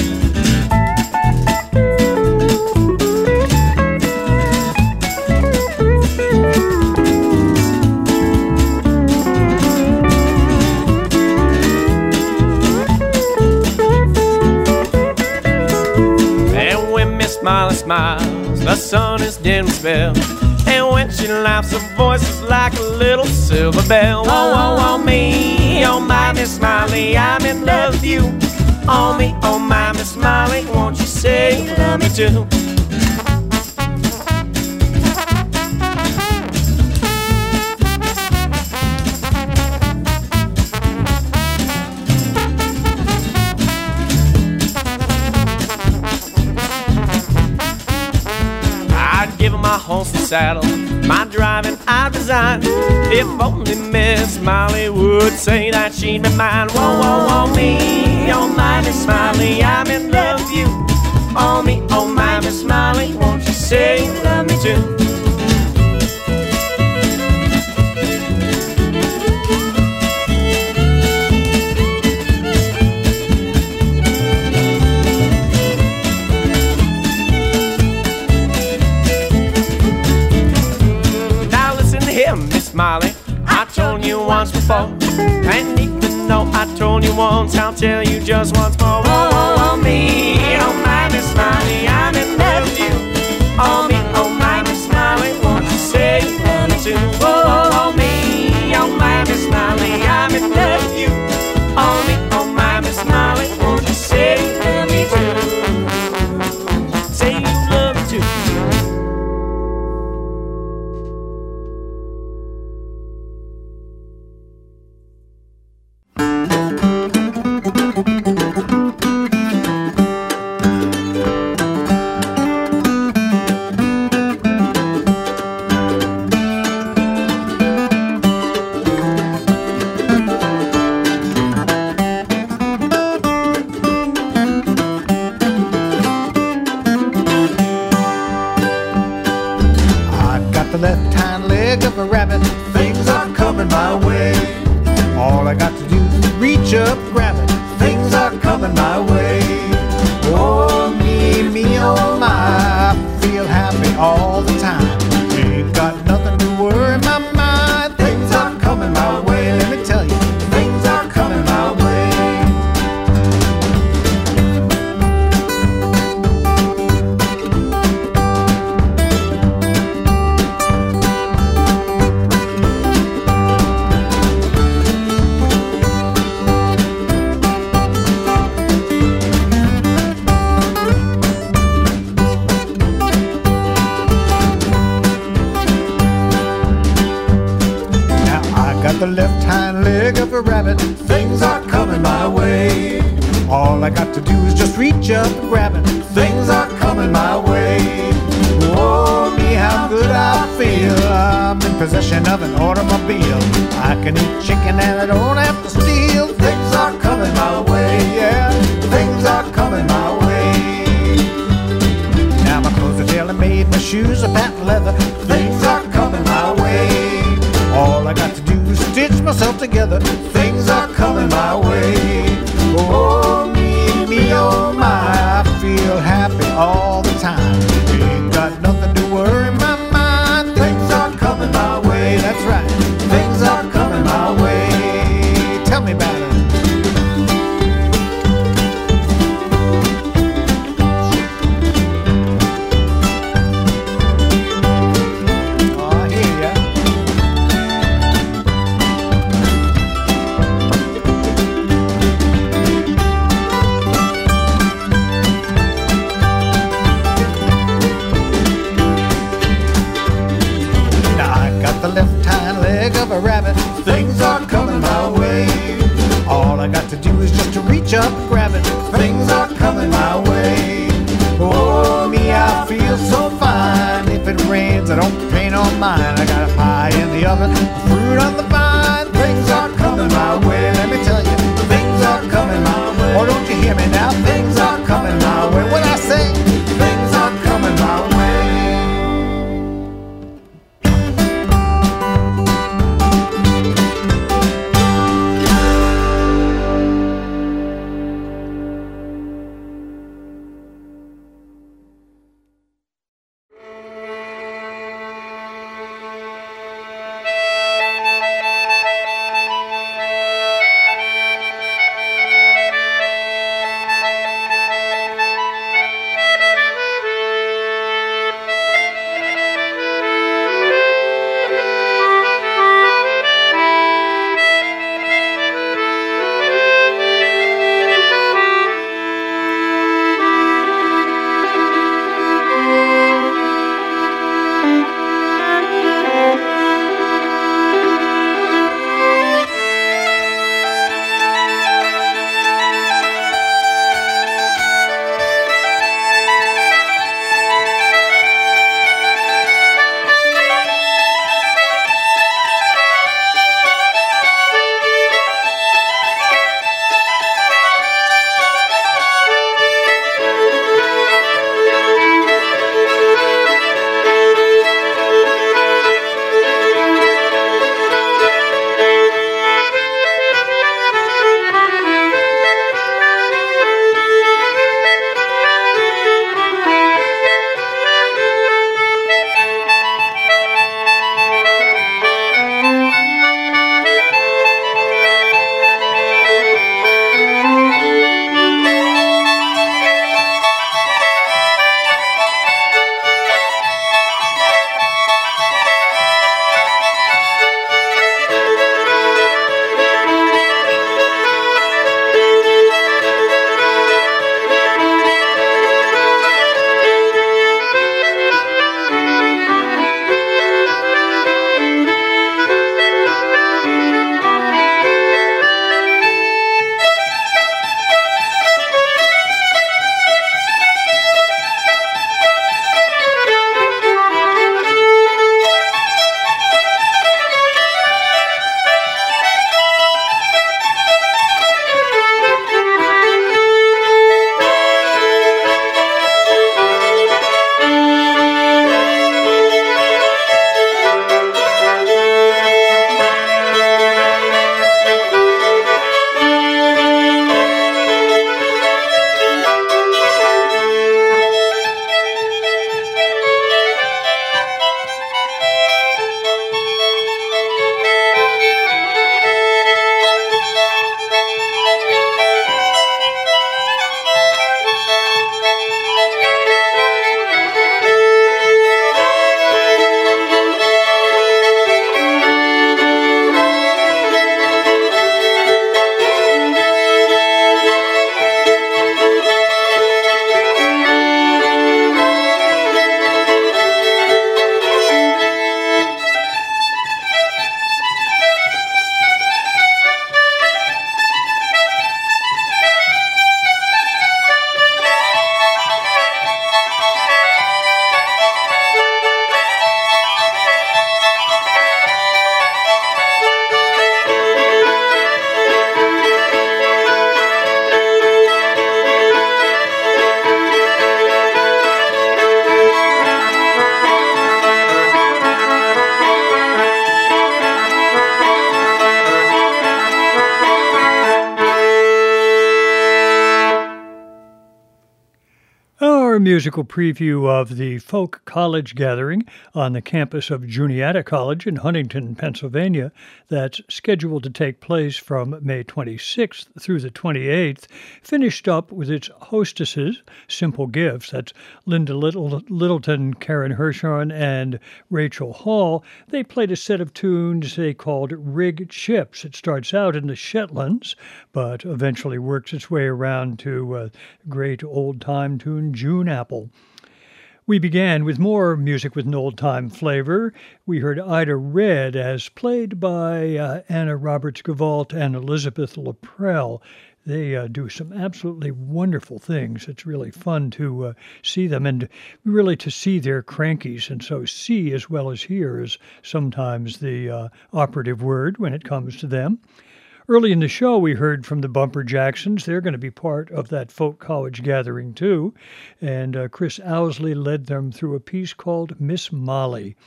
Is dim spell. And when she laughs, her voice is like a little silver bell. Oh, oh, oh, me, oh, my Miss Smiley, I'm in love with you. Oh, me, oh, my Miss Smiley, won't you say you love me too? saddle. My driving, I design. If only Miss Molly would say that she'd be mine. Whoa, whoa, whoa, me, oh my Miss Molly, I'm in love with you. Oh me, oh my Miss Molly, won't you say you love me too? before. I need to know. I told you once, I'll tell you just once more. Oh, oh, oh me, oh my, Miss Money, I'm musical preview of the Folk College Gathering on the campus of Juniata College in Huntingdon, Pennsylvania, that's scheduled to take place from May 26th through the 28th, finished up with its hostesses, Simple Gifts, that's Linda Little, Littleton, Karen Hirschhorn, and Rachel Hall. They played a set of tunes they called Rig Chips. It starts out in the Shetlands, but eventually works its way around to a great old time tune, June Apple. We began with more music with an old time flavor. We heard Ida Red as played by uh, Anna Roberts Gevalt and Elizabeth LaPrelle. They uh, do some absolutely wonderful things. It's really fun to uh, see them and really to see their crankies. And so, see as well as hear is sometimes the uh, operative word when it comes to them. Early in the show, we heard from the Bumper Jacksons. They're going to be part of that folk college gathering, too. And uh, Chris Ousley led them through a piece called Miss Molly.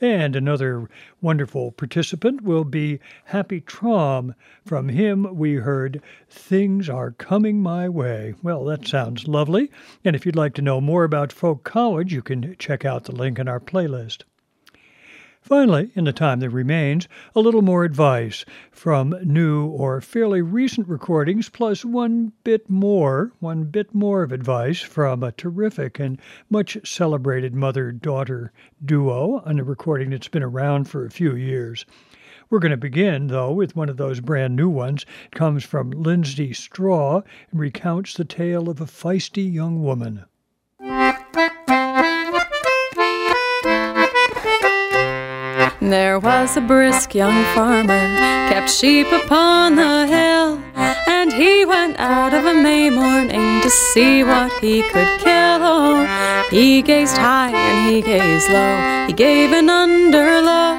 And another wonderful participant will be Happy Traum. From him, we heard Things Are Coming My Way. Well, that sounds lovely. And if you'd like to know more about Folk College, you can check out the link in our playlist. Finally, in the time that remains, a little more advice from new or fairly recent recordings, plus one bit more, one bit more of advice from a terrific and much celebrated mother daughter duo on a recording that's been around for a few years. We're going to begin, though, with one of those brand new ones. It comes from Lindsay Straw and recounts the tale of a feisty young woman. There was a brisk young farmer, kept sheep upon the hill, and he went out of a May morning to see what he could kill. Oh, he gazed high and he gazed low, he gave an underlook,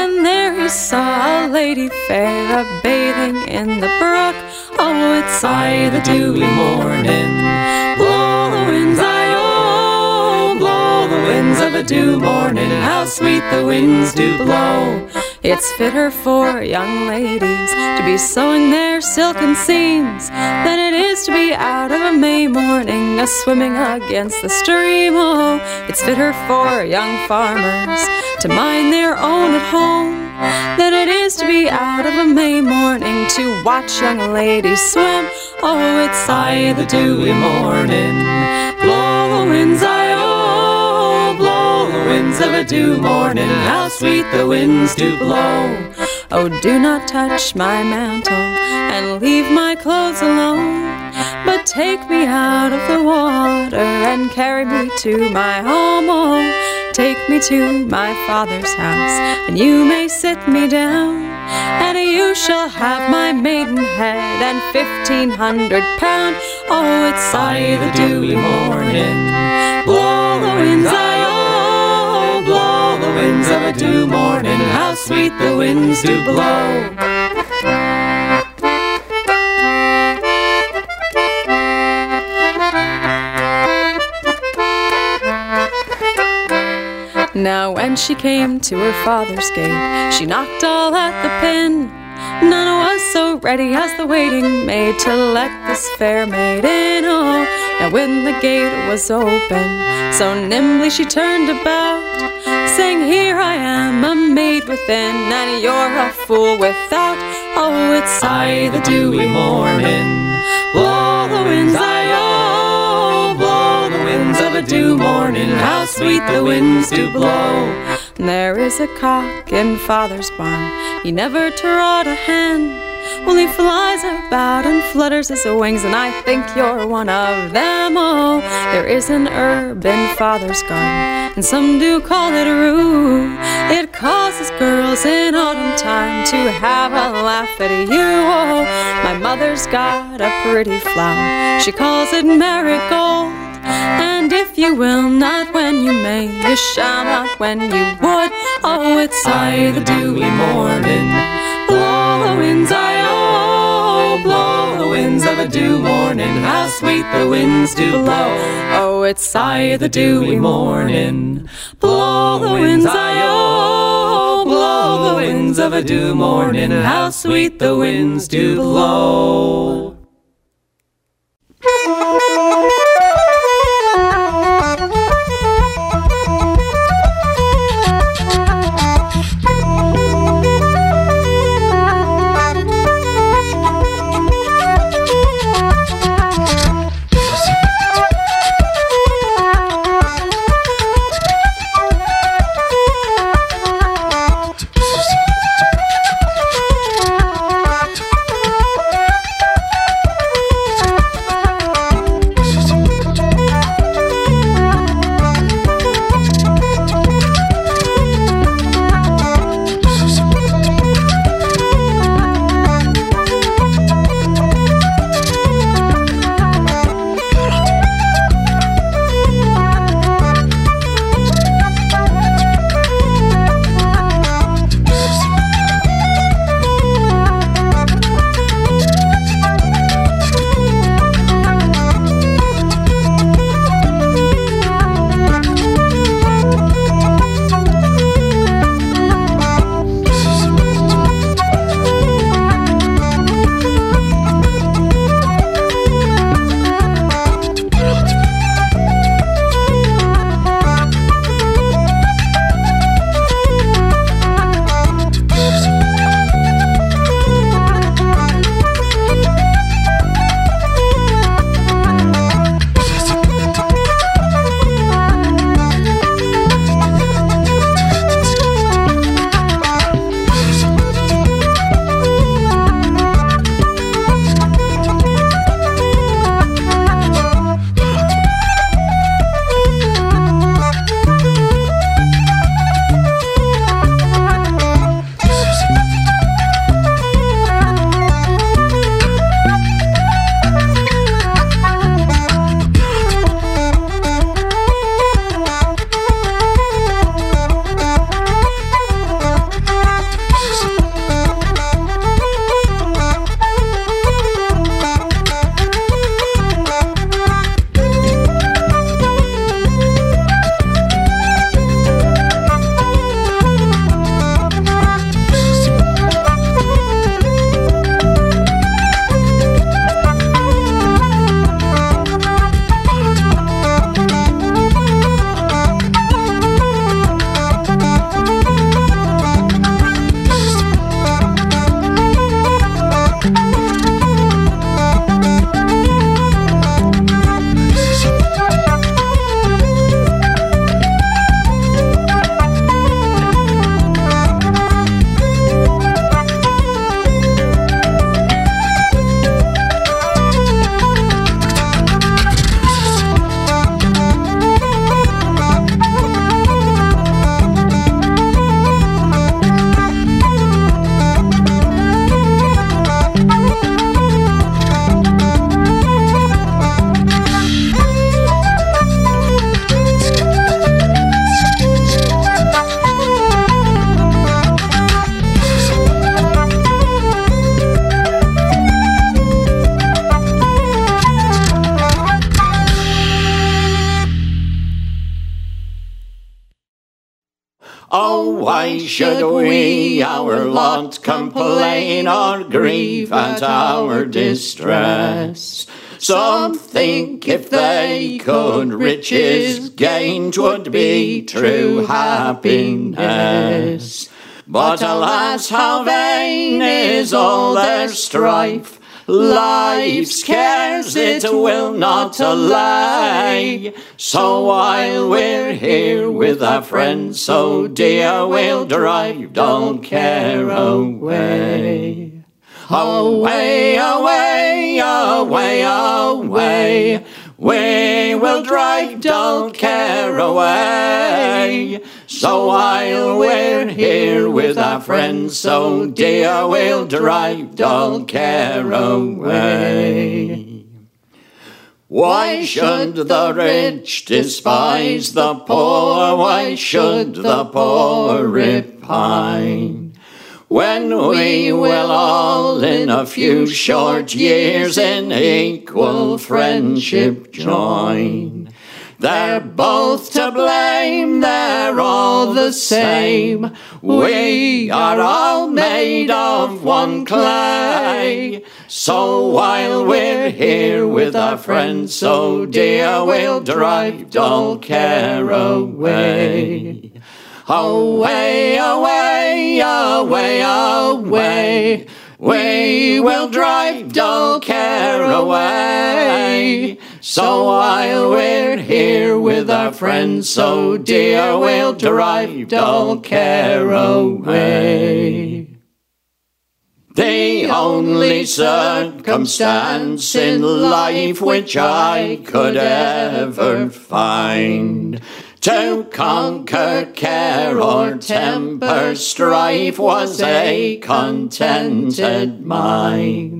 and there he saw a lady fair a bathing in the brook. Oh, it's I, the dewy morning, winds of a dew morning. How sweet the winds do blow. It's fitter for young ladies to be sewing their silken seams than it is to be out of a May morning a swimming against the stream. Oh, it's fitter for young farmers to mind their own at home than it is to be out of a May morning to watch young ladies swim. Oh, it's I, the dewy morning, blow the winds, I winds of a dew morning. How sweet the winds do blow. Oh, do not touch my mantle and leave my clothes alone, but take me out of the water and carry me to my home. Oh, take me to my father's house, and you may sit me down, and you shall have my maidenhead and fifteen hundred pound. Oh, it's I, the dewy morning, blow the winds, I dew morning. How sweet the winds do blow. Now, when she came to her father's gate, she knocked all at the pin. None was so ready as the waiting maid to let this fair maid in. Oh, now when the gate was open, so nimbly she turned about, saying, Here I am, a maid within, and you're a fool without. Oh, it's I, the dewy morning, blow the winds, I oh, blow the winds of a dew morning. How sweet the winds do blow. There is a cock in father's barn. He never trod a hen. He flies about and flutters his wings, and I think you're one of them. Oh, there is an herb in father's garden, and some do call it a rue. It causes girls in autumn time to have a laugh at you. Oh, my mother's got a pretty flower. She calls it marigold. And if you will not when you may, you shall not when you would. Oh, it's I, the dewy morning. Blow the winds, I oh, blow the winds of a dew morning. How sweet the winds do blow. Oh, it's I, the dewy morning. Blow the winds, I oh, blow the winds of a dew morning. How sweet the winds do blow. If they could riches gain, 'twould be true happiness. But alas, how vain is all their strife. Life's cares it will not allay. So while we're here with our friends so dear, we'll drive dull care away. Away, away, away, away. We will drive dull care away. So while we're here with our friends so dear, we'll drive dull care away. Why should the rich despise the poor? Why should the poor repine? When we will all in a few short years in equal friendship join. They're both to blame, they're all the same. We are all made of one clay. So while we're here with our friends so dear, we'll drive dull care away. Away, away, away, away. We will drive dull care away. So while we're here with our friends so dear, we'll drive dull care away. The only circumstance in life which I could ever find to conquer care or temper strife was a contented mind.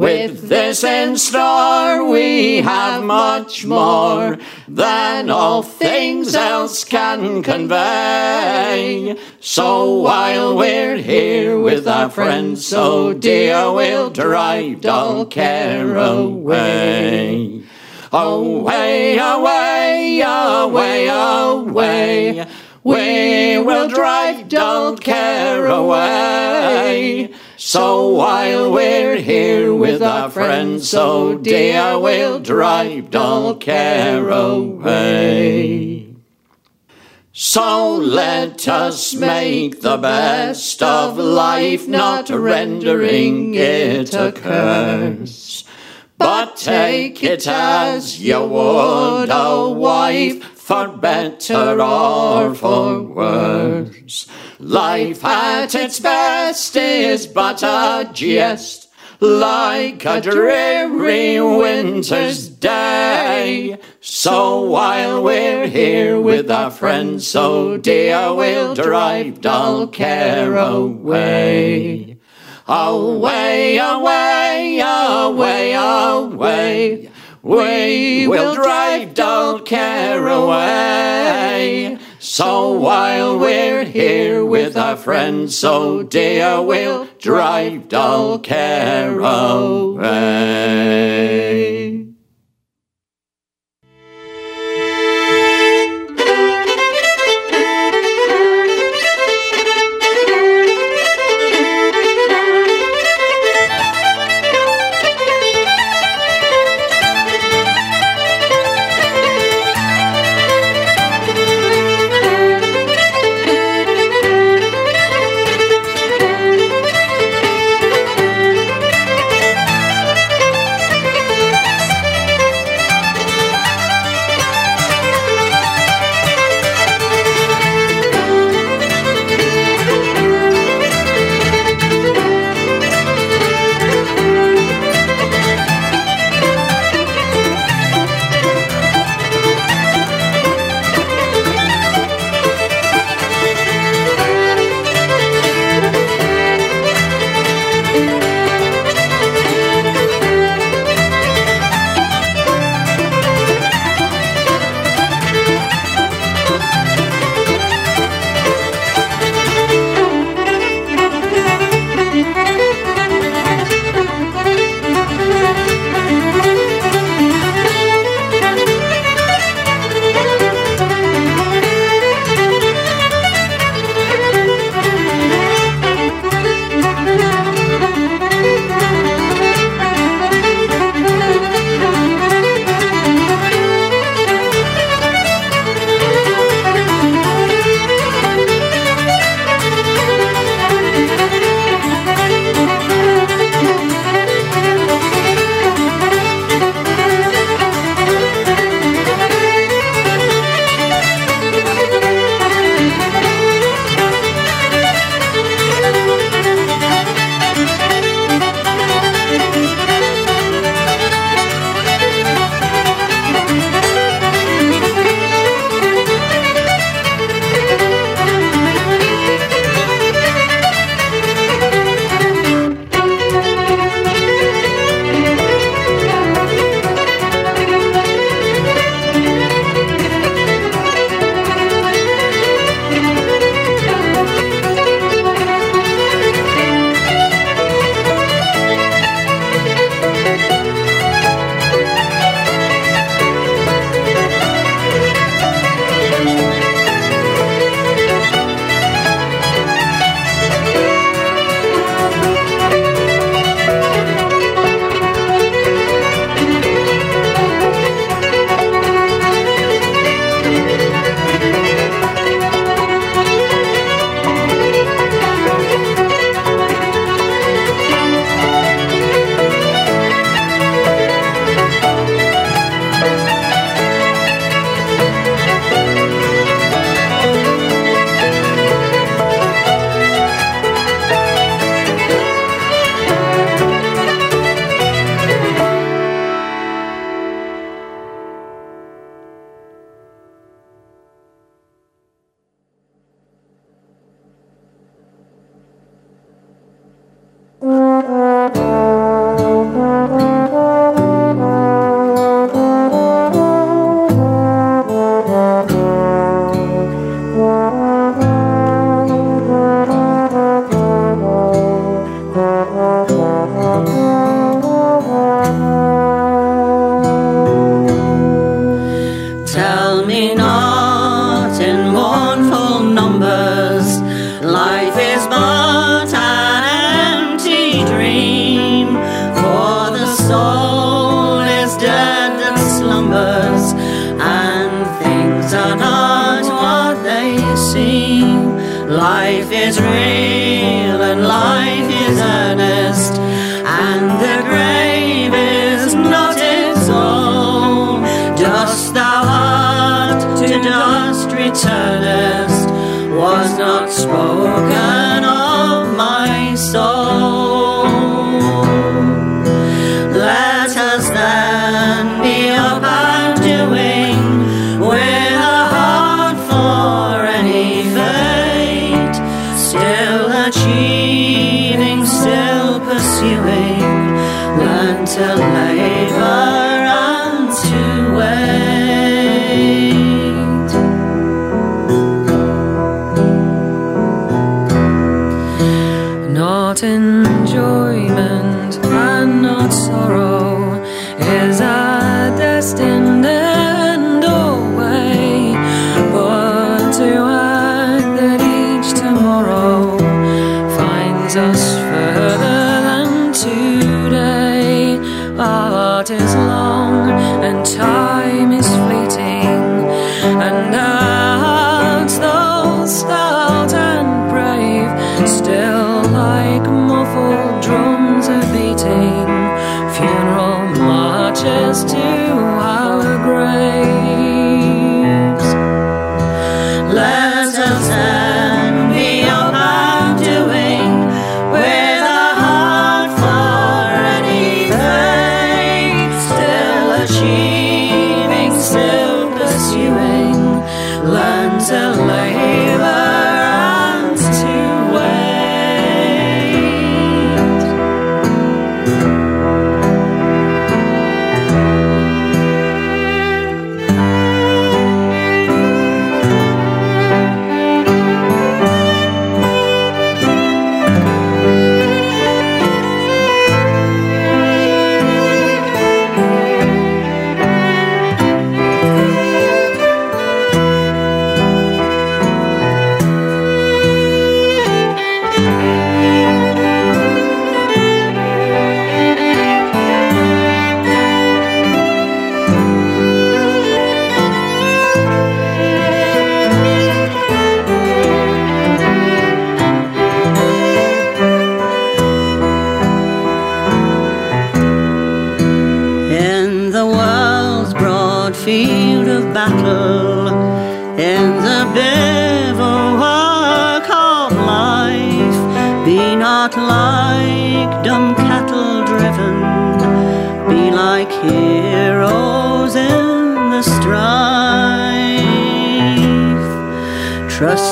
With this in store, we have much more than all things else can convey. So while we're here with our friends so dear, we'll drive dull care away. Away, away, away, away. We will drive dull care away. So while we're here with our friends so dear, we'll drive dull care away. So let us make the best of life, not rendering it a curse. But take it as you would a wife, for better or for worse. Life at its best is but a jest, like a dreary winter's day. So while we're here with our friends so dear, we'll drive dull care away. Away, away, away, away. We will drive dull care away. So while we're here with our friends so dear, we'll drive dull care away.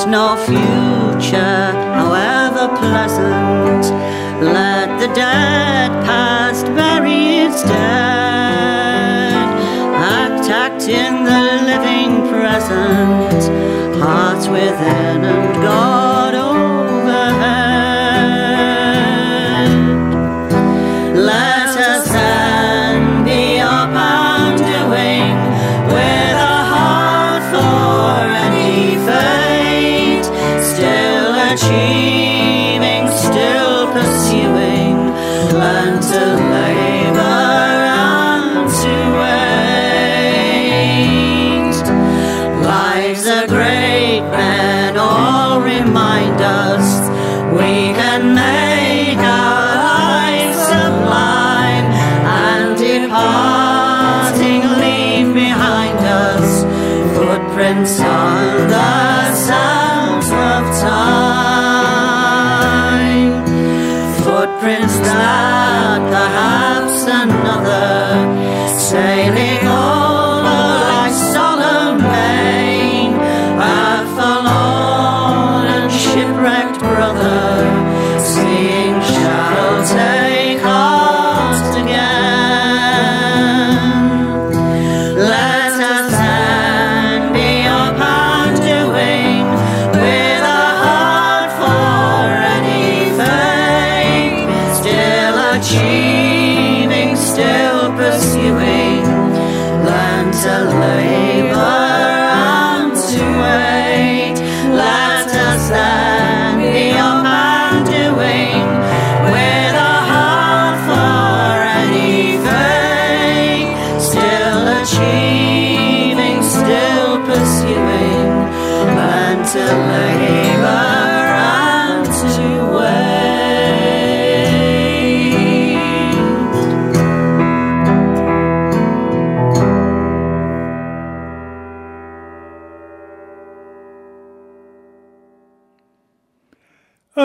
no future, however pleasant. Let the dead past bury its dead. Act, act in the living present, hearts within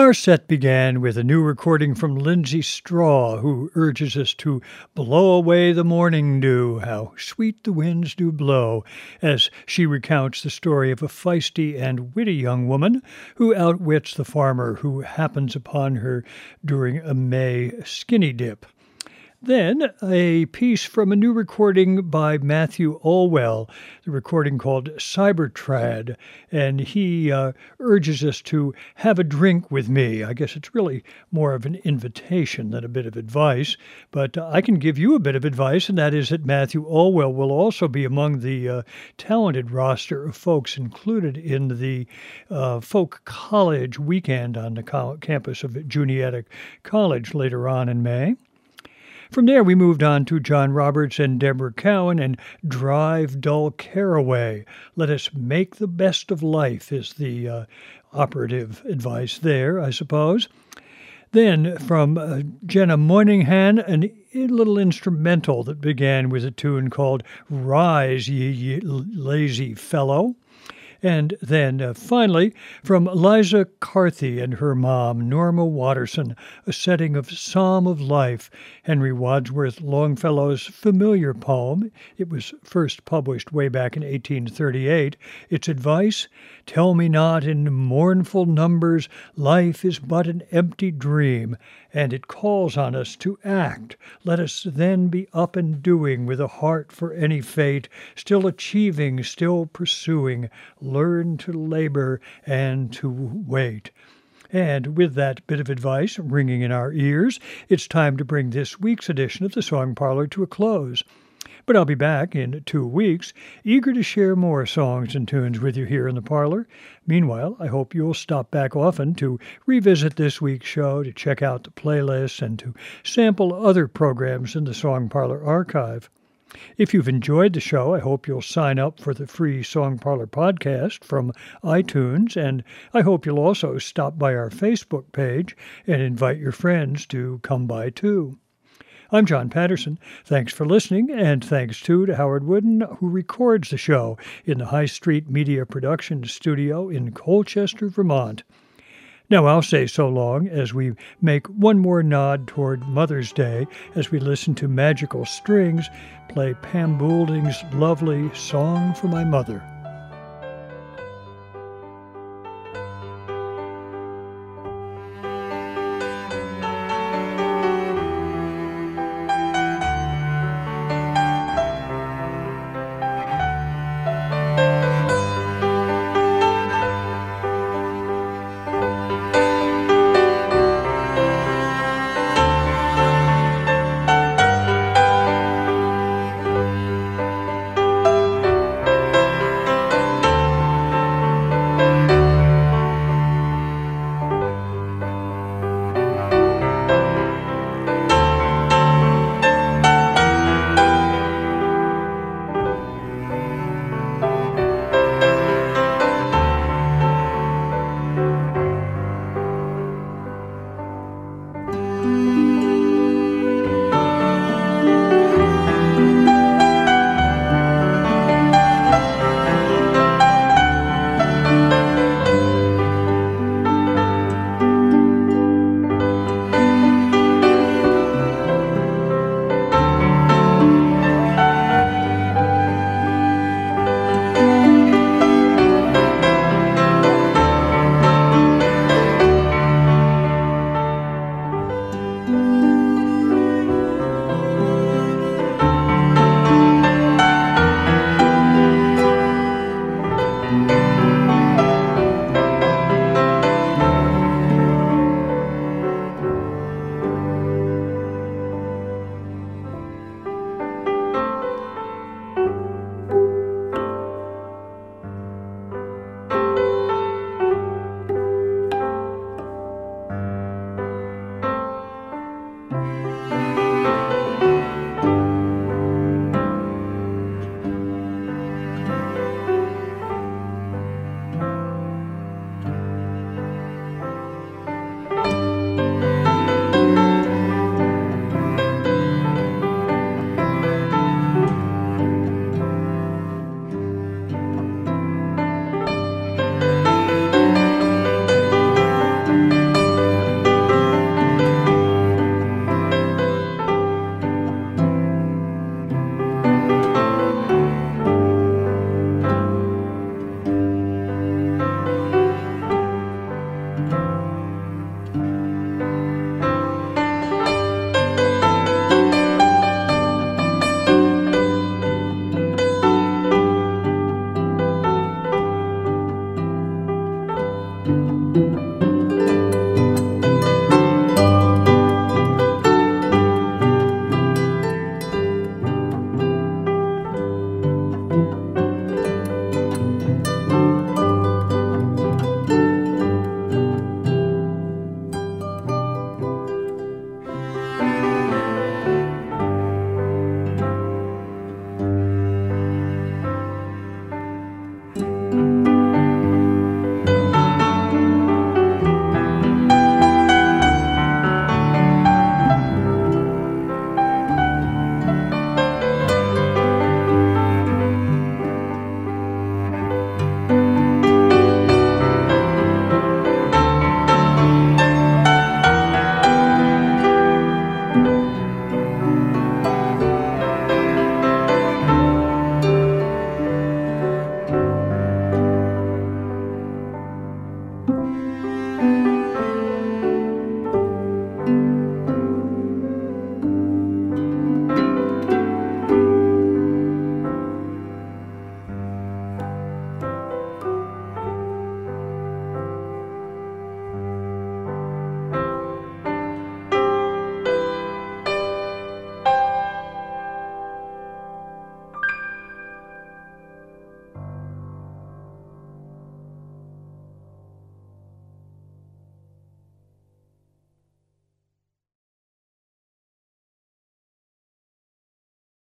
Our set began with a new recording from Lindsay Straw, who urges us to blow away the morning dew, how sweet the winds do blow, as she recounts the story of a feisty and witty young woman who outwits the farmer who happens upon her during a May skinny dip. Then a piece from a new recording by Matthew Olwell, the recording called Cybertrad, and he uh, urges us to have a drink with me. I guess it's really more of an invitation than a bit of advice, but I can give you a bit of advice, and that is that Matthew Olwell will also be among the uh, talented roster of folks included in the uh, Folk College weekend on the co- campus of Juniata College later on in May. From there, we moved on to John Roberts and Deborah Cowan and Drive Dull Care Away. Let us make the best of life, is the uh, operative advice there, I suppose. Then from uh, Jenna Moynihan, an, a little instrumental that began with a tune called Rise, Ye, ye Lazy Fellow. And then uh, finally, from Eliza Carthy and her mom, Norma Waterson, a setting of Psalm of Life, Henry Wadsworth Longfellow's familiar poem. It was first published way back in 1838. Its advice Tell me not in mournful numbers, life is but an empty dream, and it calls on us to act. Let us then be up and doing with a heart for any fate, still achieving, still pursuing. Learn to labor and to wait. And with that bit of advice ringing in our ears, it's time to bring this week's edition of the Song Parlor to a close. But I'll be back in two weeks, eager to share more songs and tunes with you here in the parlor. Meanwhile, I hope you'll stop back often to revisit this week's show, to check out the playlists, and to sample other programs in the Song Parlor archive. If you've enjoyed the show, I hope you'll sign up for the free Song Parlor podcast from iTunes, and I hope you'll also stop by our Facebook page and invite your friends to come by too. I'm John Patterson. Thanks for listening, and thanks too to Howard Wooden, who records the show in the High Street Media Production Studio in Colchester, Vermont. Now I'll say so long as we make one more nod toward Mother's Day as we listen to Magical Strings play Pam Boulding's lovely Song for My Mother.